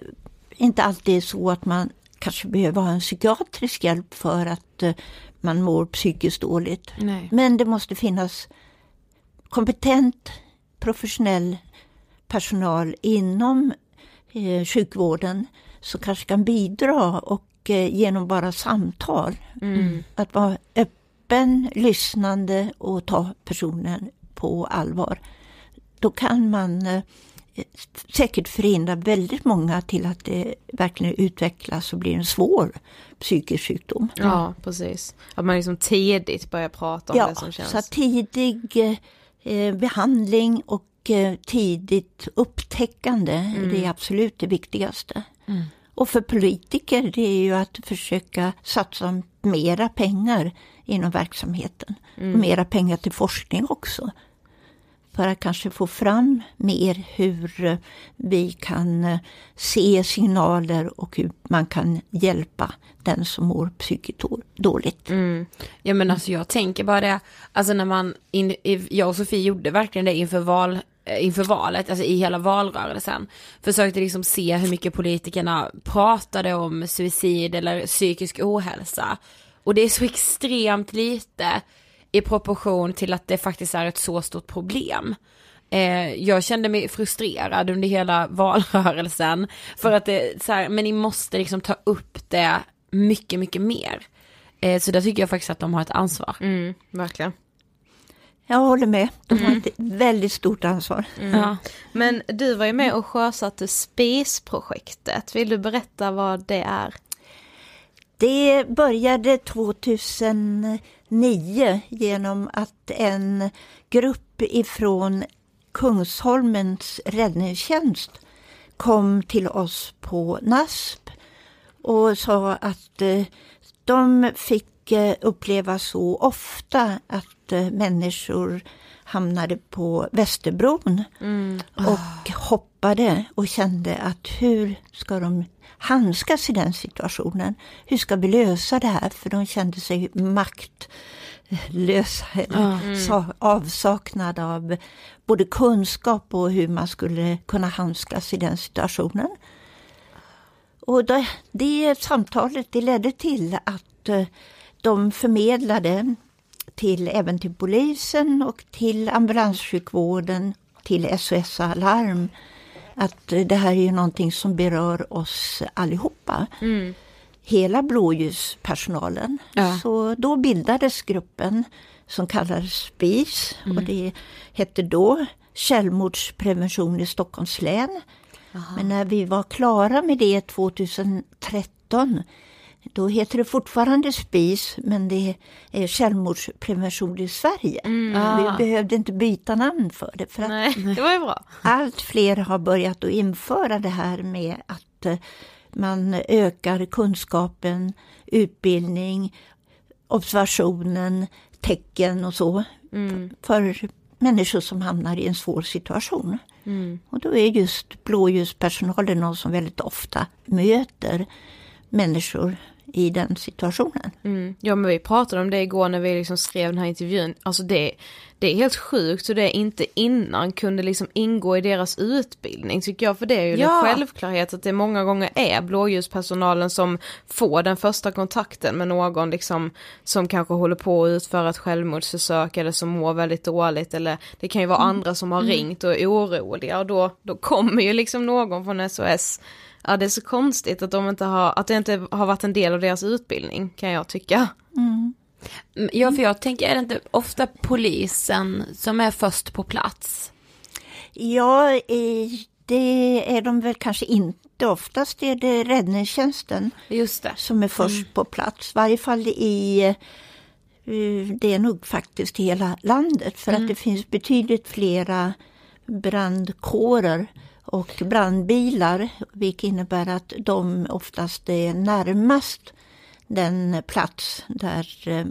inte alltid så att man kanske behöver ha en psykiatrisk hjälp för att eh, man mår psykiskt dåligt. Nej. Men det måste finnas kompetent, professionell personal inom eh, sjukvården som kanske kan bidra och eh, genom bara samtal, att vara öpp- öppen, lyssnande och ta personen på allvar. Då kan man eh, säkert förhindra väldigt många till att det verkligen utvecklas och blir en svår psykisk sjukdom. Ja, precis. Att man liksom tidigt börjar prata om Ja, det som känns. så att tidig eh, behandling och eh, tidigt upptäckande Mm. det är absolut det viktigaste. Och för politiker det är ju att försöka satsa mera pengar inom verksamheten. Mm. Mera pengar till forskning också. För att kanske få fram mer hur vi kan eh, se signaler och hur man kan hjälpa den som mår psykiskt dåligt. Mm. Ja men alltså jag tänker bara det, alltså när man, in, jag och Sofie gjorde verkligen det inför val, eh, inför valet, alltså i hela valrörelsen. Försökte liksom se hur mycket politikerna pratade om suicid eller psykisk ohälsa. Och det är så extremt lite i proportion till att det faktiskt är ett så stort problem. Eh, jag kände mig frustrerad under hela valrörelsen för att det så här, men ni måste liksom ta upp det mycket, mycket mer. Eh, så där tycker jag faktiskt att de har ett ansvar. Mm, verkligen. Jag håller med. De har ett väldigt stort ansvar. Ja. Men du var ju med och sjösatte SPIS-projektet. Vill du berätta vad det är? Det började 2009 genom att en grupp ifrån Kungsholmens räddningstjänst kom till oss på NASP och sa att eh, de fick eh, uppleva så ofta att eh, människor hamnade på Västerbron och hoppade och kände att hur ska de handskas i den situationen? Hur ska vi lösa det här? För de kände sig maktlösa, eller sa- avsaknad av både kunskap och hur man skulle kunna handskas i den situationen. Och det, det samtalet det ledde till att eh, de förmedlade till, även till polisen och till ambulanssjukvården, till SOS Alarm, att det här är ju någonting som berör oss allihopa. Hela blåljuspersonalen. Ja. Så då bildades gruppen som kallades SPIS och det hette då Självmordsprevention i Stockholms län. Men när vi var klara med det 2013 då heter det fortfarande SPIS men det är självmordsprevention i Sverige. Vi behövde inte byta namn för det för Nej, det var ju bra. allt fler har börjat att införa det här med att eh, man ökar kunskapen, utbildning, observationen, tecken och så för människor som hamnar i en svår situation. Och då är just blåljuspersonalen någon som väldigt ofta möter människor i den situationen. Mm. Ja men vi pratade om det igår när vi liksom skrev den här intervjun. Alltså det, det är helt sjukt hur det inte innan kunde liksom ingå i deras utbildning tycker jag. För det är ju Ja. en självklarhet att det många gånger är blåljuspersonalen som får den första kontakten med någon liksom som kanske håller på att utföra ett självmordsförsök eller som mår väldigt dåligt eller det kan ju vara andra som har ringt och är oroliga och då, då kommer ju liksom någon från SOS Ja det är så konstigt att de inte har, att det inte har varit en del av deras utbildning kan jag tycka. Mm, Ja för jag tänker, är det inte ofta polisen som är först på plats? Ja, det är de väl kanske inte. Oftast är det räddningstjänsten Just det. som är först på plats. I varje fall i, eh, det är nog faktiskt i hela landet för att det finns betydligt flera brandkårer och brandbilar vilket innebär att de oftast är närmast den plats där eh,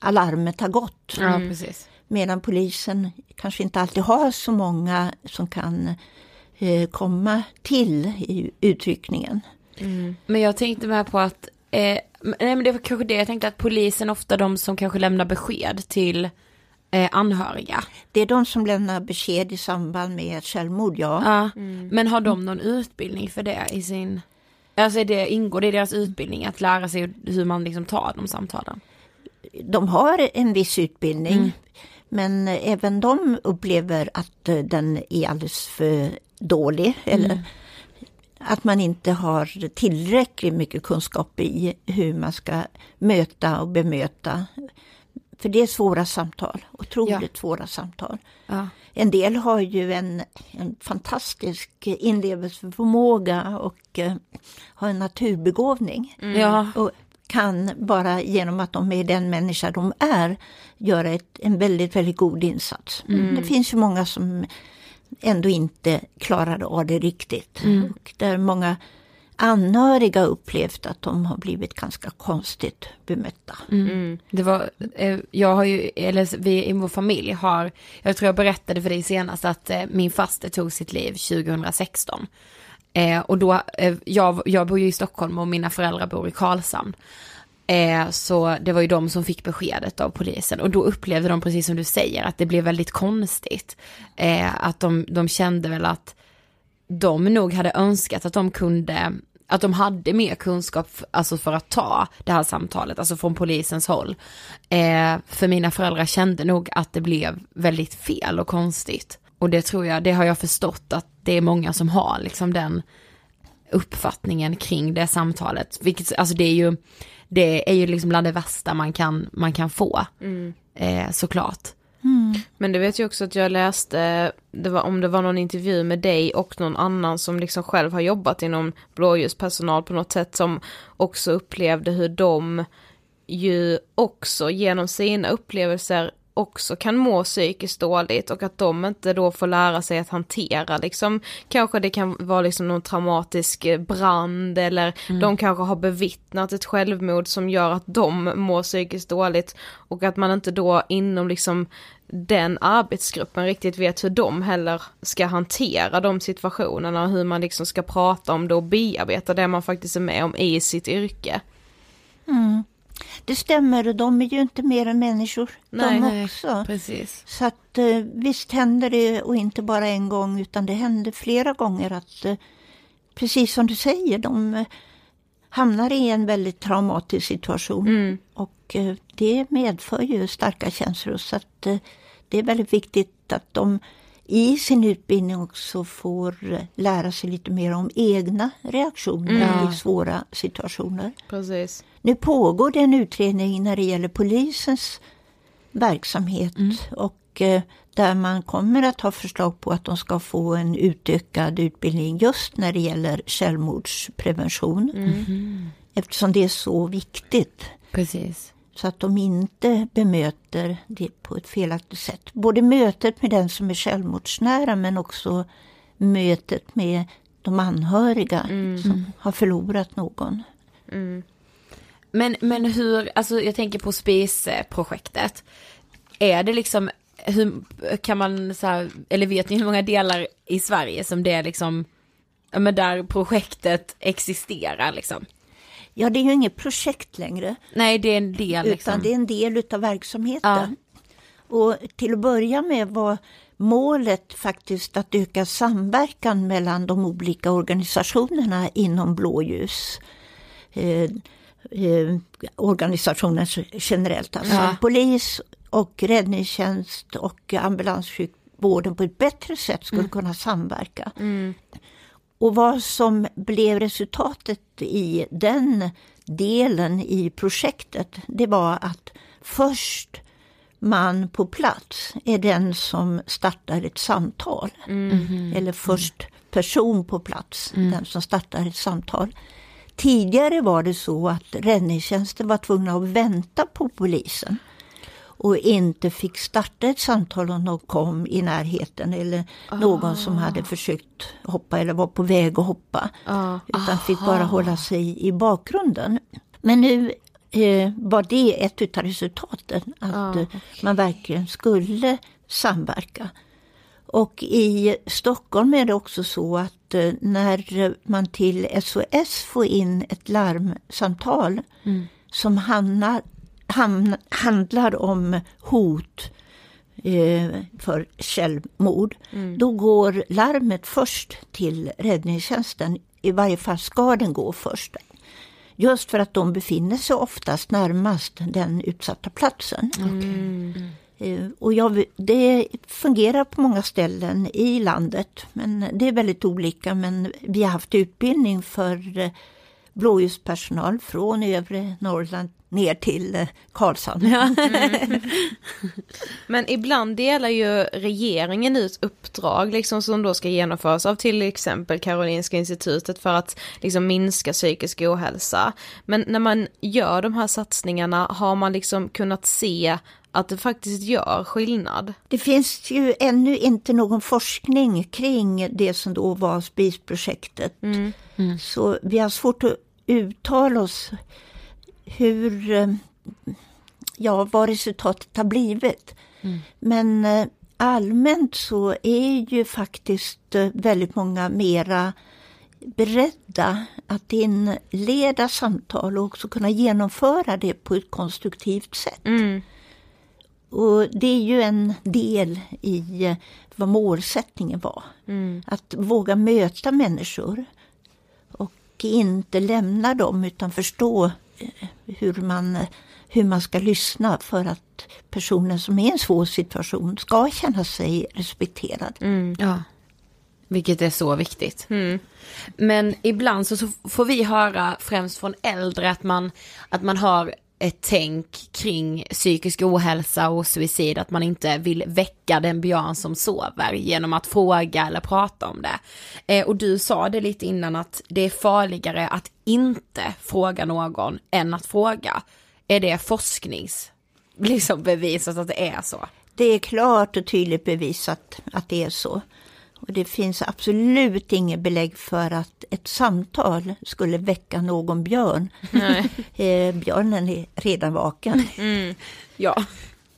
alarmet har gått. Ja precis. Medan polisen kanske inte alltid har så många som kan eh, komma till i utryckningen. Men jag tänkte med på att, eh, nej men det var kanske det jag tänkte att polisen ofta de som kanske lämnar besked till eh, anhöriga. Det är de som lämnar besked i samband med ett självmord, ja. Ja. Men har de någon utbildning för det i sin, alltså det, ingår det i deras utbildning att lära sig hur man liksom tar de samtalen? De har en viss utbildning, men eh, även de upplever att eh, den är alldeles för dålig. Eller att man inte har tillräckligt mycket kunskap i hur man ska möta och bemöta För det är svåra samtal, otroligt svåra samtal. Ja. En del har ju en, en fantastisk inlevelseförmåga och eh, har en naturbegåvning. Ja. Och kan bara genom att de är den människa de är göra ett, en väldigt, väldigt god insats. Mm. Det finns ju många som ändå inte klarade av det riktigt. Mm. Och där många anhöriga upplevt att de har blivit ganska konstigt bemötta. Mm. Det var, eh, jag har ju, eller vi i vår familj har, jag tror jag berättade för dig senast att eh, min faster tog sitt liv 2016. Eh, och då, eh, jag, jag bor ju i Stockholm och mina föräldrar bor i Karlshamn. Eh, så det var ju de som fick beskedet av polisen och då upplevde de precis som du säger att det blev väldigt konstigt. Att de, de kände väl att de nog hade önskat att de kunde, att de hade mer kunskap alltså för att ta det här samtalet, alltså från polisens håll. Eh, för mina föräldrar kände nog att det blev väldigt fel och konstigt. Och det tror jag, det har jag förstått att det är många som har liksom den uppfattningen kring det samtalet. Vilket, alltså det är ju, det är ju liksom bland det värsta man kan, man kan få. Eh, såklart. Mm. Men det vet jag också att jag läste, det var, om det var någon intervju med dig och någon annan som liksom själv har jobbat inom blåljuspersonal på något sätt som också upplevde hur de ju också genom sina upplevelser också kan må psykiskt dåligt och att de inte då får lära sig att hantera liksom, kanske det kan vara liksom någon traumatisk eh, brand eller de kanske har bevittnat ett självmord som gör att de mår psykiskt dåligt och att man inte då inom liksom den arbetsgruppen riktigt vet hur de heller ska hantera de situationerna och hur man liksom ska prata om det och bearbeta det man faktiskt är med om i sitt yrke. Det stämmer, och de är ju inte mer än människor Nej, de nej. också. Precis. Så att eh, visst händer det och inte bara en gång utan det händer flera gånger att eh, precis som du säger, de eh, hamnar i en väldigt traumatisk situation. Och eh, det medför ju starka känslor så att det är väldigt viktigt att de i sin utbildning också får lära sig lite mer om egna reaktioner i svåra situationer. Precis. Nu pågår det en utredning när det gäller polisens verksamhet och eh, där man kommer att ha förslag på att de ska få en utökad utbildning just när det gäller självmordsprevention. Eftersom det är så viktigt. Precis. Så att de inte bemöter det på ett felaktigt sätt. Både mötet med den som är självmordsnära men också mötet med de anhöriga som har förlorat någon. Men, men hur, alltså jag tänker på SPIS-projektet. Är det liksom, hur kan man så här, eller vet ni hur många delar i Sverige som det är liksom, ja men där projektet existerar liksom? Ja, det är ju inget projekt längre. Nej det är en del liksom. Utan det är en del utav verksamheten. Och till att börja med var målet faktiskt att öka samverkan mellan de olika organisationerna inom blåljus. Eh, eh, organisationen generellt, alltså polis och räddningstjänst och ambulanssjukvården på ett bättre sätt skulle kunna samverka. Och vad som blev resultatet i den delen i projektet, det var att först man på plats är den som startar ett samtal. Eller först person på plats, den som startar ett samtal. Tidigare var det så att räddningstjänsten var tvungna att vänta på polisen och inte fick starta ett samtal om de kom i närheten eller någon som hade försökt hoppa eller var på väg att hoppa. Utan fick bara hålla sig i bakgrunden. Men nu eh, var det ett utav resultaten, att eh, man verkligen skulle samverka. Och i Stockholm är det också så att eh, när man till SOS får in ett larmsamtal som hamnar, ham, handlar om hot eh, för självmord, då går larmet först till räddningstjänsten. I varje fall ska den gå först. Just för att de befinner sig oftast närmast den utsatta platsen. Eh, Och jag, det fungerar på många ställen i landet, men det är väldigt olika. Men vi har haft utbildning för eh, blåljuspersonal från övre Norrland ner till eh, Karlshamn. Men ibland delar ju regeringen ut uppdrag liksom som då ska genomföras av till exempel Karolinska institutet för att liksom minska psykisk ohälsa. Men när man gör de här satsningarna har man liksom kunnat se att det faktiskt gör skillnad. Det finns ju ännu inte någon forskning kring det som då var SPIS-projektet. Så vi har svårt att uttala oss hur, eh, ja, vad resultatet har blivit. Men eh, allmänt så är ju faktiskt eh, väldigt många mera beredda att inleda samtal och också kunna genomföra det på ett konstruktivt sätt. Och det är ju en del i vad målsättningen var. Att våga möta människor och inte lämna dem utan förstå hur man, hur man ska lyssna för att personen som är i en svår situation ska känna sig respekterad. Ja. Vilket är så viktigt. Men ibland så, så får vi höra främst från äldre att man, att man har ett tänk kring psykisk ohälsa och suicid, att man inte vill väcka den björn som sover genom att fråga eller prata om det. Eh, och du sa det lite innan att det är farligare att inte fråga någon än att fråga. Är det forsknings, liksom bevisat att det är så? Det är klart och tydligt bevisat att det är så. Och det finns absolut inget belägg för att ett samtal skulle väcka någon björn. eh, björnen är redan vaken. Ja.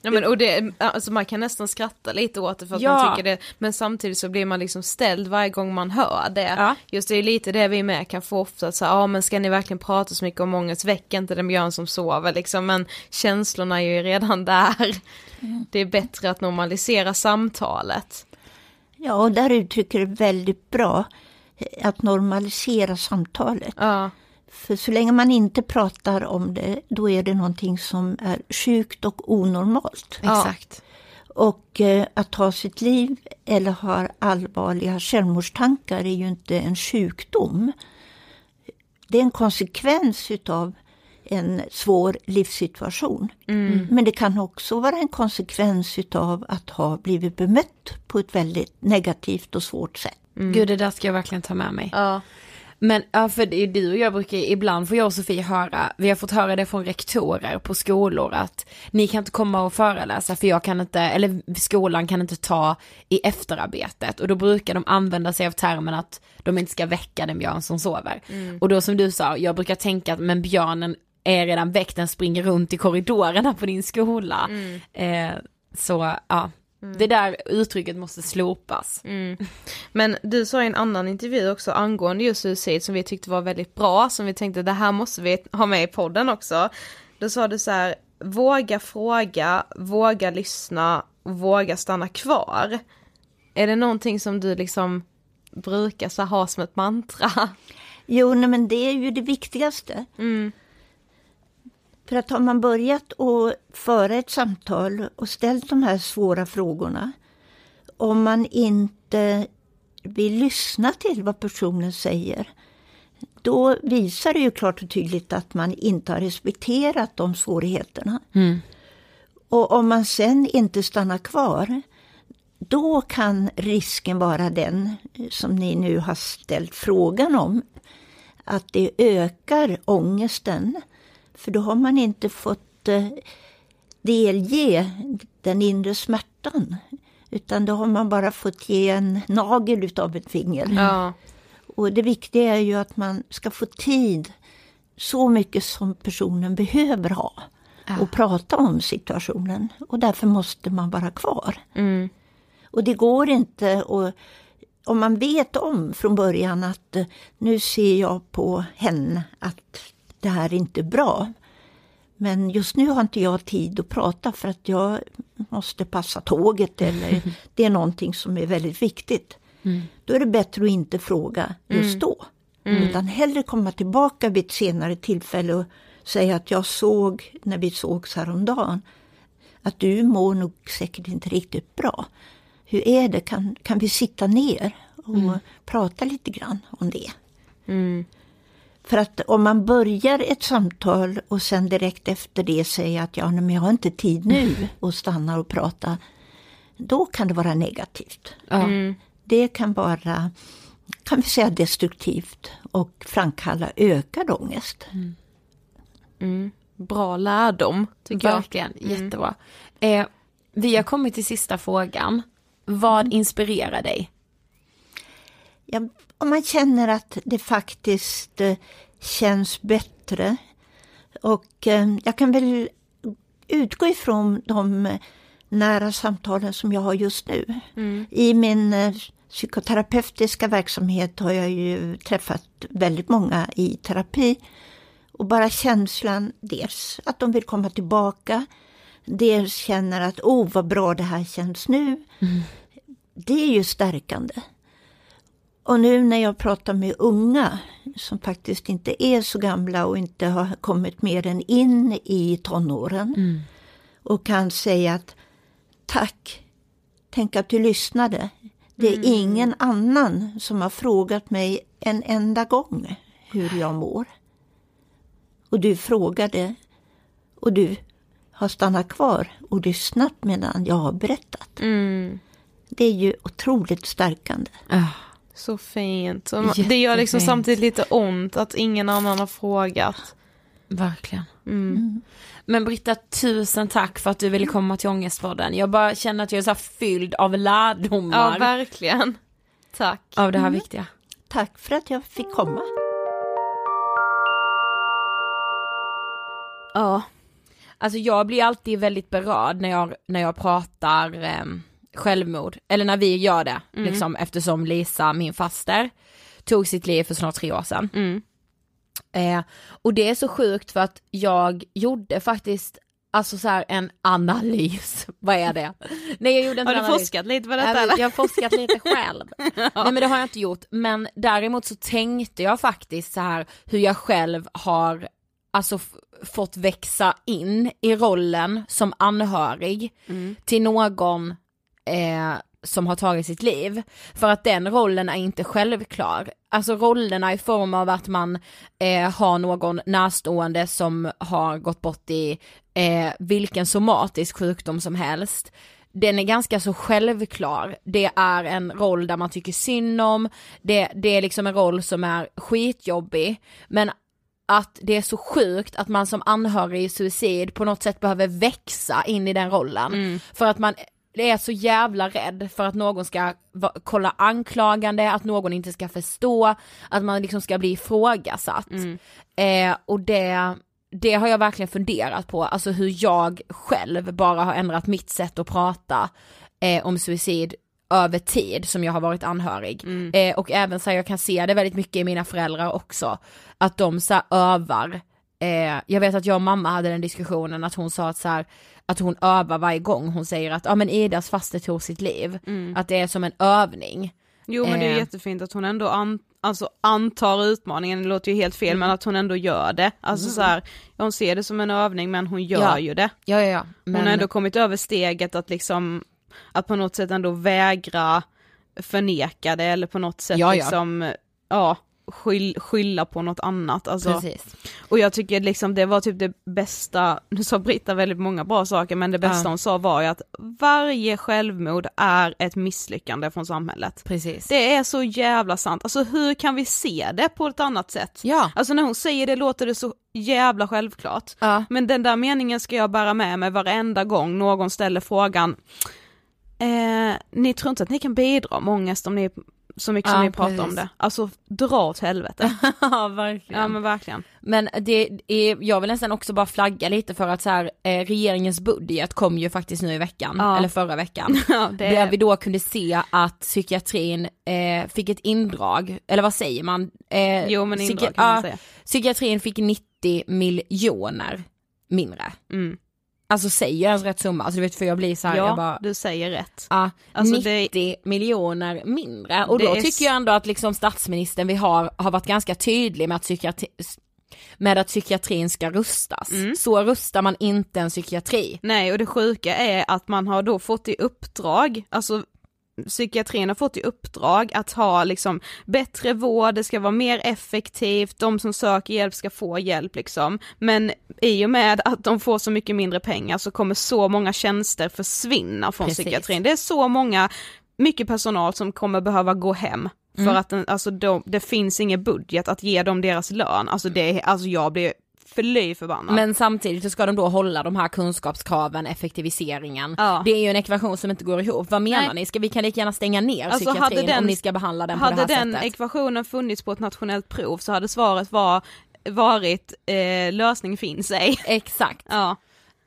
Ja, men, och det, alltså man kan nästan skratta lite åt det för att Ja. man tycker det, men samtidigt så blir man liksom ställd varje gång man hör det. Ja. Just det är lite det vi med kan få ofta, så ja men ska ni verkligen prata så mycket om ångest, väck inte den björn som sover liksom, men känslorna är ju redan där. Det är bättre att normalisera samtalet. Ja, och där uttrycker det väldigt bra eh, att normalisera samtalet. Ja, För så länge man inte pratar om det, då är det någonting som är sjukt och onormalt. Exakt. Och eh, att ta sitt liv eller ha allvarliga självmordstankar är ju inte en sjukdom. Det är en konsekvens utav en svår livssituation. Men det kan också vara en konsekvens utav att ha blivit bemött på ett väldigt negativt och svårt sätt. Gud det där ska jag verkligen ta med mig. ja, Men ja, för det är du och jag brukar, ibland får jag och Sofie höra, vi har fått höra det från rektorer på skolor att ni kan inte komma och föreläsa för jag kan inte, eller skolan kan inte ta i efterarbetet och då brukar de använda sig av termen att de inte ska väcka den björn som sover. Och då som du sa, jag brukar tänka att men björnen är redan väckt, den springer runt i korridorerna på din skola. Eh, så ja, det där uttrycket måste slopas. Men du sa i en annan intervju också angående just suicid som vi tyckte var väldigt bra, som vi tänkte det här måste vi ha med i podden också. Då sa du så här, våga fråga, våga lyssna, våga stanna kvar. Är det någonting som du liksom brukar så ha som ett mantra? Jo, nej, men det är ju det viktigaste. För att har man börjat att föra ett samtal och ställt de här svåra frågorna, om man inte vill lyssna till vad personen säger, då visar det ju klart och tydligt att man inte har respekterat de svårigheterna. Och om man sen inte stannar kvar, då kan risken vara den som ni nu har ställt frågan om, att det ökar ångesten. För då har man inte fått eh, delge den inre smärtan. Utan då har man bara fått ge en nagel utav ett finger. Ja, Och det viktiga är ju att man ska få tid så mycket som personen behöver ha och prata om situationen. Och därför måste man vara kvar. Och det går inte att om man vet om från början att eh, nu ser jag på henne att det här är inte bra. Men just nu har inte jag tid att prata för att jag måste passa tåget eller det är någonting som är väldigt viktigt. Då är det bättre att inte fråga just då. Utan hellre komma tillbaka vid ett senare tillfälle och säga att jag såg när vi sågs häromdagen att du mår nog säkert inte riktigt bra. Hur är det? Kan, kan vi sitta ner och prata lite grann om det? För att om man börjar ett samtal och sen direkt efter det säger att ja, men jag har inte tid nu och stannar och pratar. Då kan det vara negativt. Ja. Det kan vara, kan vi säga destruktivt och framkalla ökad ångest. Bra lärdom, tycker jag. Verkligen, jättebra. Eh, vi har kommit till sista frågan. Vad inspirerar dig? Ja, om man känner att det faktiskt eh, känns bättre. Och eh, jag kan väl utgå ifrån de nära samtalen som jag har just nu. I min eh, psykoterapeutiska verksamhet har jag ju träffat väldigt många i terapi. Och bara känslan, dels att de vill komma tillbaka, dels känner att oh vad bra det här känns nu. Det är ju stärkande. Och nu när jag pratar med unga som faktiskt inte är så gamla och inte har kommit mer än in i tonåren och kan säga att tack, tänk att du lyssnade. Det är ingen annan som har frågat mig en enda gång hur jag mår. Och du frågade och du har stannat kvar och lyssnat medan jag har berättat. Det är ju otroligt stärkande. Så fint. Det gör liksom samtidigt lite ont att ingen annan har frågat. Verkligen. Men Britta, tusen tack för att du ville komma till Ångestpodden. Jag bara känner att jag är så här fylld av Ja, lärdomar verkligen. Tack. av det här viktiga. Tack för att jag fick komma. Ja. Alltså jag blir alltid väldigt berörd när jag, när jag pratar eh, självmord, eller när vi gör det, liksom eftersom Lisa, min faster, tog sitt liv för snart tre år sedan. Mm. Eh, och det är så sjukt för att jag gjorde faktiskt Alltså så här en analys, vad är det? Nej jag gjorde inte Har du analys. forskat lite på detta eller? Jag har forskat lite själv. Nej men det har jag inte gjort, men däremot så tänkte jag faktiskt så här hur jag själv har alltså fått växa in i rollen som anhörig till någon eh, som har tagit sitt liv. För att den rollen är inte självklar. Alltså rollerna i form av att man eh, har någon närstående som har gått bort i eh, vilken somatisk sjukdom som helst. Den är ganska så självklar. Det är en roll där man tycker synd om, det, det är liksom en roll som är skitjobbig. Men att det är så sjukt att man som anhörig i suicid på något sätt behöver växa in i den rollen. För att man är så jävla rädd för att någon ska kolla anklagande, att någon inte ska förstå, att man liksom ska bli ifrågasatt. Eh, och det, det har jag verkligen funderat på, alltså hur jag själv bara har ändrat mitt sätt att prata eh, om suicid över tid som jag har varit anhörig. Eh, och även så här, jag kan se det väldigt mycket i mina föräldrar också, att de så här övar Eh, jag vet att jag och mamma hade den diskussionen att hon sa att så här, att hon övar varje gång hon säger att ja men Idas faster tog sitt liv, att det är som en övning. Jo men det är Eh. jättefint att hon ändå an, alltså antar utmaningen, det låter ju helt fel men att hon ändå gör det. Alltså så här, hon ser det som en övning men hon gör Ja. ju det. Ja ja ja. Hon Men, har ändå kommit över steget att liksom, att på något sätt ändå vägra förneka det eller på något sätt Ja, ja. liksom, ja, skyll, skylla på något annat. Alltså, precis. och jag tycker liksom det var typ det bästa, nu sa Britta väldigt många bra saker men det bästa Ja. hon sa var ju att varje självmord är ett misslyckande från samhället. Precis. Det är så jävla sant, alltså hur kan vi se det på ett annat sätt? Ja. Alltså när hon säger det låter det så jävla självklart. Ja. Men den där meningen ska jag bära med mig varenda gång någon ställer frågan eh, Ni tror inte att ni kan bidra med ångest om ni, så mycket som Ja, ni pratar precis. om det? Alltså dra åt helvete. ja verkligen. ja men verkligen. Men det är, jag vill nästan också bara flagga lite för att så här, eh, regeringens budget kom ju faktiskt nu i veckan, Ja. eller förra veckan. Ja, det Där vi då kunde se att psykiatrin eh, fick ett indrag, eller vad säger man? Eh, Jo men psyki- indrag kan man säga. Psykiatrin fick 90 miljoner mindre. Mm. Alltså säger jag ens rätt summa? Alltså du vet för jag blir så här, Ja, jag bara, du säger rätt. ja, Alltså, 90 miljoner mindre. Och Det då är tycker jag ändå att liksom statsministern vi har, har varit ganska tydlig med att psykiatri, med att psykiatrin ska rustas. Mm. Så rustar man inte en psykiatri. Nej och det sjuka är att man har då fått i uppdrag, alltså psykiatrin har fått i uppdrag att ha liksom bättre vård, det ska vara mer effektivt, de som söker hjälp ska få hjälp liksom. Men i och med att de får så mycket mindre pengar så kommer så många tjänster försvinna från Precis. psykiatrin. Det är så många, mycket personal som kommer behöva gå hem. För Mm. att den, alltså de, det finns ingen budget att ge dem deras lön, alltså det, är- alltså jag blir fly förbannad. Men samtidigt så ska de då hålla de här kunskapskraven, effektiviseringen. Ja. Det är ju en ekvation som inte går ihop. Vad menar Nej. ni? Ska vi kan lika gärna stänga ner Alltså, psykiatrin hade den- om ni ska behandla den på hade det här den sättet? ekvationen funnits på ett nationellt prov så hade svaret var, varit eh, lösning finns ej. Exakt. Ja.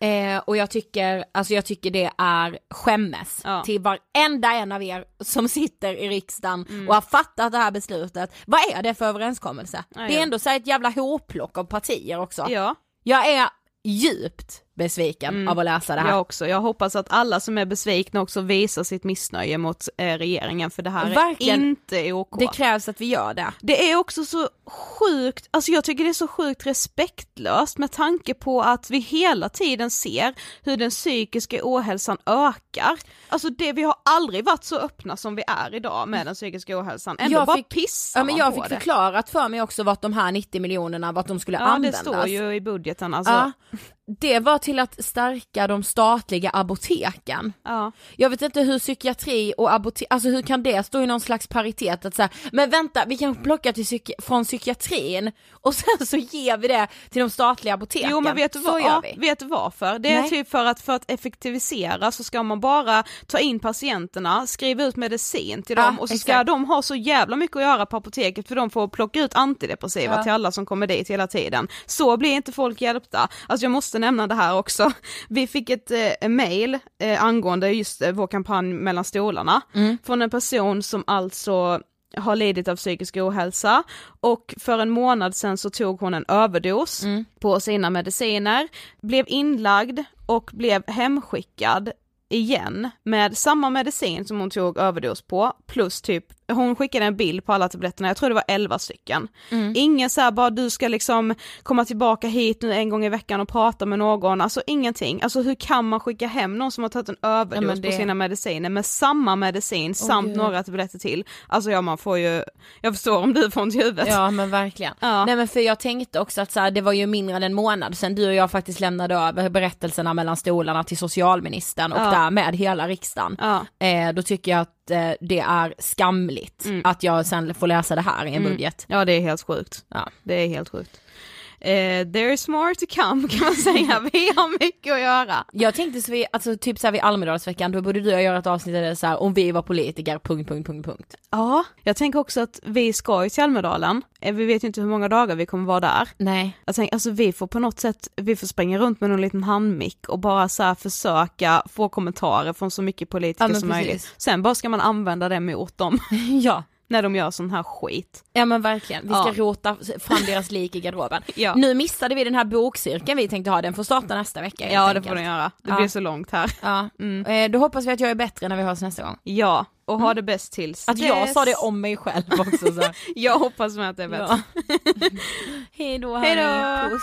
Eh, och jag tycker, alltså jag tycker det är skämmes Ja. till varenda en av er som sitter i riksdagen Mm. och har fattat det här beslutet. Vad är det för överenskommelse? Ja, Det är ändå så här ett jävla hopplock av partier också. ja, Jag är djupt besviken Mm. av att läsa det här. jag också. Jag hoppas att alla som är besvikna också visar sitt missnöje mot eh, regeringen för det här Verkligen. är inte OK. Det krävs att vi gör det. Det är också så sjukt, alltså jag tycker det är så sjukt respektlöst med tanke på att vi hela tiden ser hur den psykiska ohälsan ökar. Alltså det, vi har aldrig varit så öppna som vi är idag med den psykiska ohälsan. Ändå Jag bara fick- pissar Ja men jag fick det. förklarat för mig också vart de här 90 miljonerna, vart de skulle Ja det användas. står ju i budgeten alltså. Ja, det var till att stärka de statliga apoteken. Ja. Jag vet inte hur psykiatri och apotek, alltså hur kan det stå i någon slags paritet att säga, men vänta vi kan plocka till psyki- från psykiatrin och sen så ger vi det till de statliga apoteken. Jo men vet du, vad, ja, vet du varför? Det är Nej. typ för att, för att effektivisera så ska man bara ta in patienterna, skriva ut medicin till Ja, dem och så ska exakt. de ha så jävla mycket att göra på apoteket för de får plocka ut antidepressiva Ja. till alla som kommer dit hela tiden. Så blir inte folk hjälpta. Alltså jag måste nämna det här också. Vi fick ett eh, mail eh, angående just eh, vår kampanj mellan stolarna Mm. från en person som alltså har lidit av psykisk ohälsa och för en månad sedan så tog hon en överdos Mm. på sina mediciner, blev inlagd och blev hemskickad igen med samma medicin som hon tog överdos på plus typ, hon skickade en bild på alla tabletterna, jag tror det var 11 stycken. Mm. Ingen såhär bara du ska liksom komma tillbaka hit nu en gång i veckan och prata med någon, alltså ingenting. Alltså hur kan man skicka hem någon som har tagit en överdos men det- på sina mediciner med samma medicin samt gud. några tabletter till? Alltså ja man får ju, jag förstår om du får ont i huvudet. Ja men verkligen. Ja. Nej men för jag tänkte också att så här, det var ju mindre än en månad sedan du och jag faktiskt lämnade över berättelserna mellan stolarna till socialministern och Ja. därmed hela riksdagen. Ja. Eh, då tycker jag att det är skamligt att jag sen får läsa det här i en budget. Ja det är helt sjukt. Ja. Det är helt sjukt. Eh, there is more to come kan man säga, vi har mycket att göra. Jag tänkte så vi, alltså typ såhär vid Almedalsveckan, då borde du och jag göra ett avsnitt där det så här, om vi var politiker, punkt, punkt, punkt, punkt. Ja, jag tänker också att vi ska ju till Almedalen, Eh, vi vet ju inte hur många dagar vi kommer vara där. Nej. Jag tänker, alltså vi får på något sätt, vi får springa runt med någon liten handmick och bara så här försöka få kommentarer från så mycket politiker Ja, som precis. möjligt. Sen bara ska man använda det mot dem ja. När de gör sån här skit. Ja men verkligen, vi ska Ja. rota fram deras lik i garderoben. Ja. Nu missade vi den här bokcirkeln vi tänkte ha, den får starta nästa vecka Ja det får den göra, det Ja. blir så långt här. Ja, Mm. eh, då hoppas vi att jag är bättre när vi hörs nästa gång. Ja, och ha det bäst tills Att jag dess. sa det om mig själv också så. Jag hoppas med att det är bättre. ja. Hej då puss.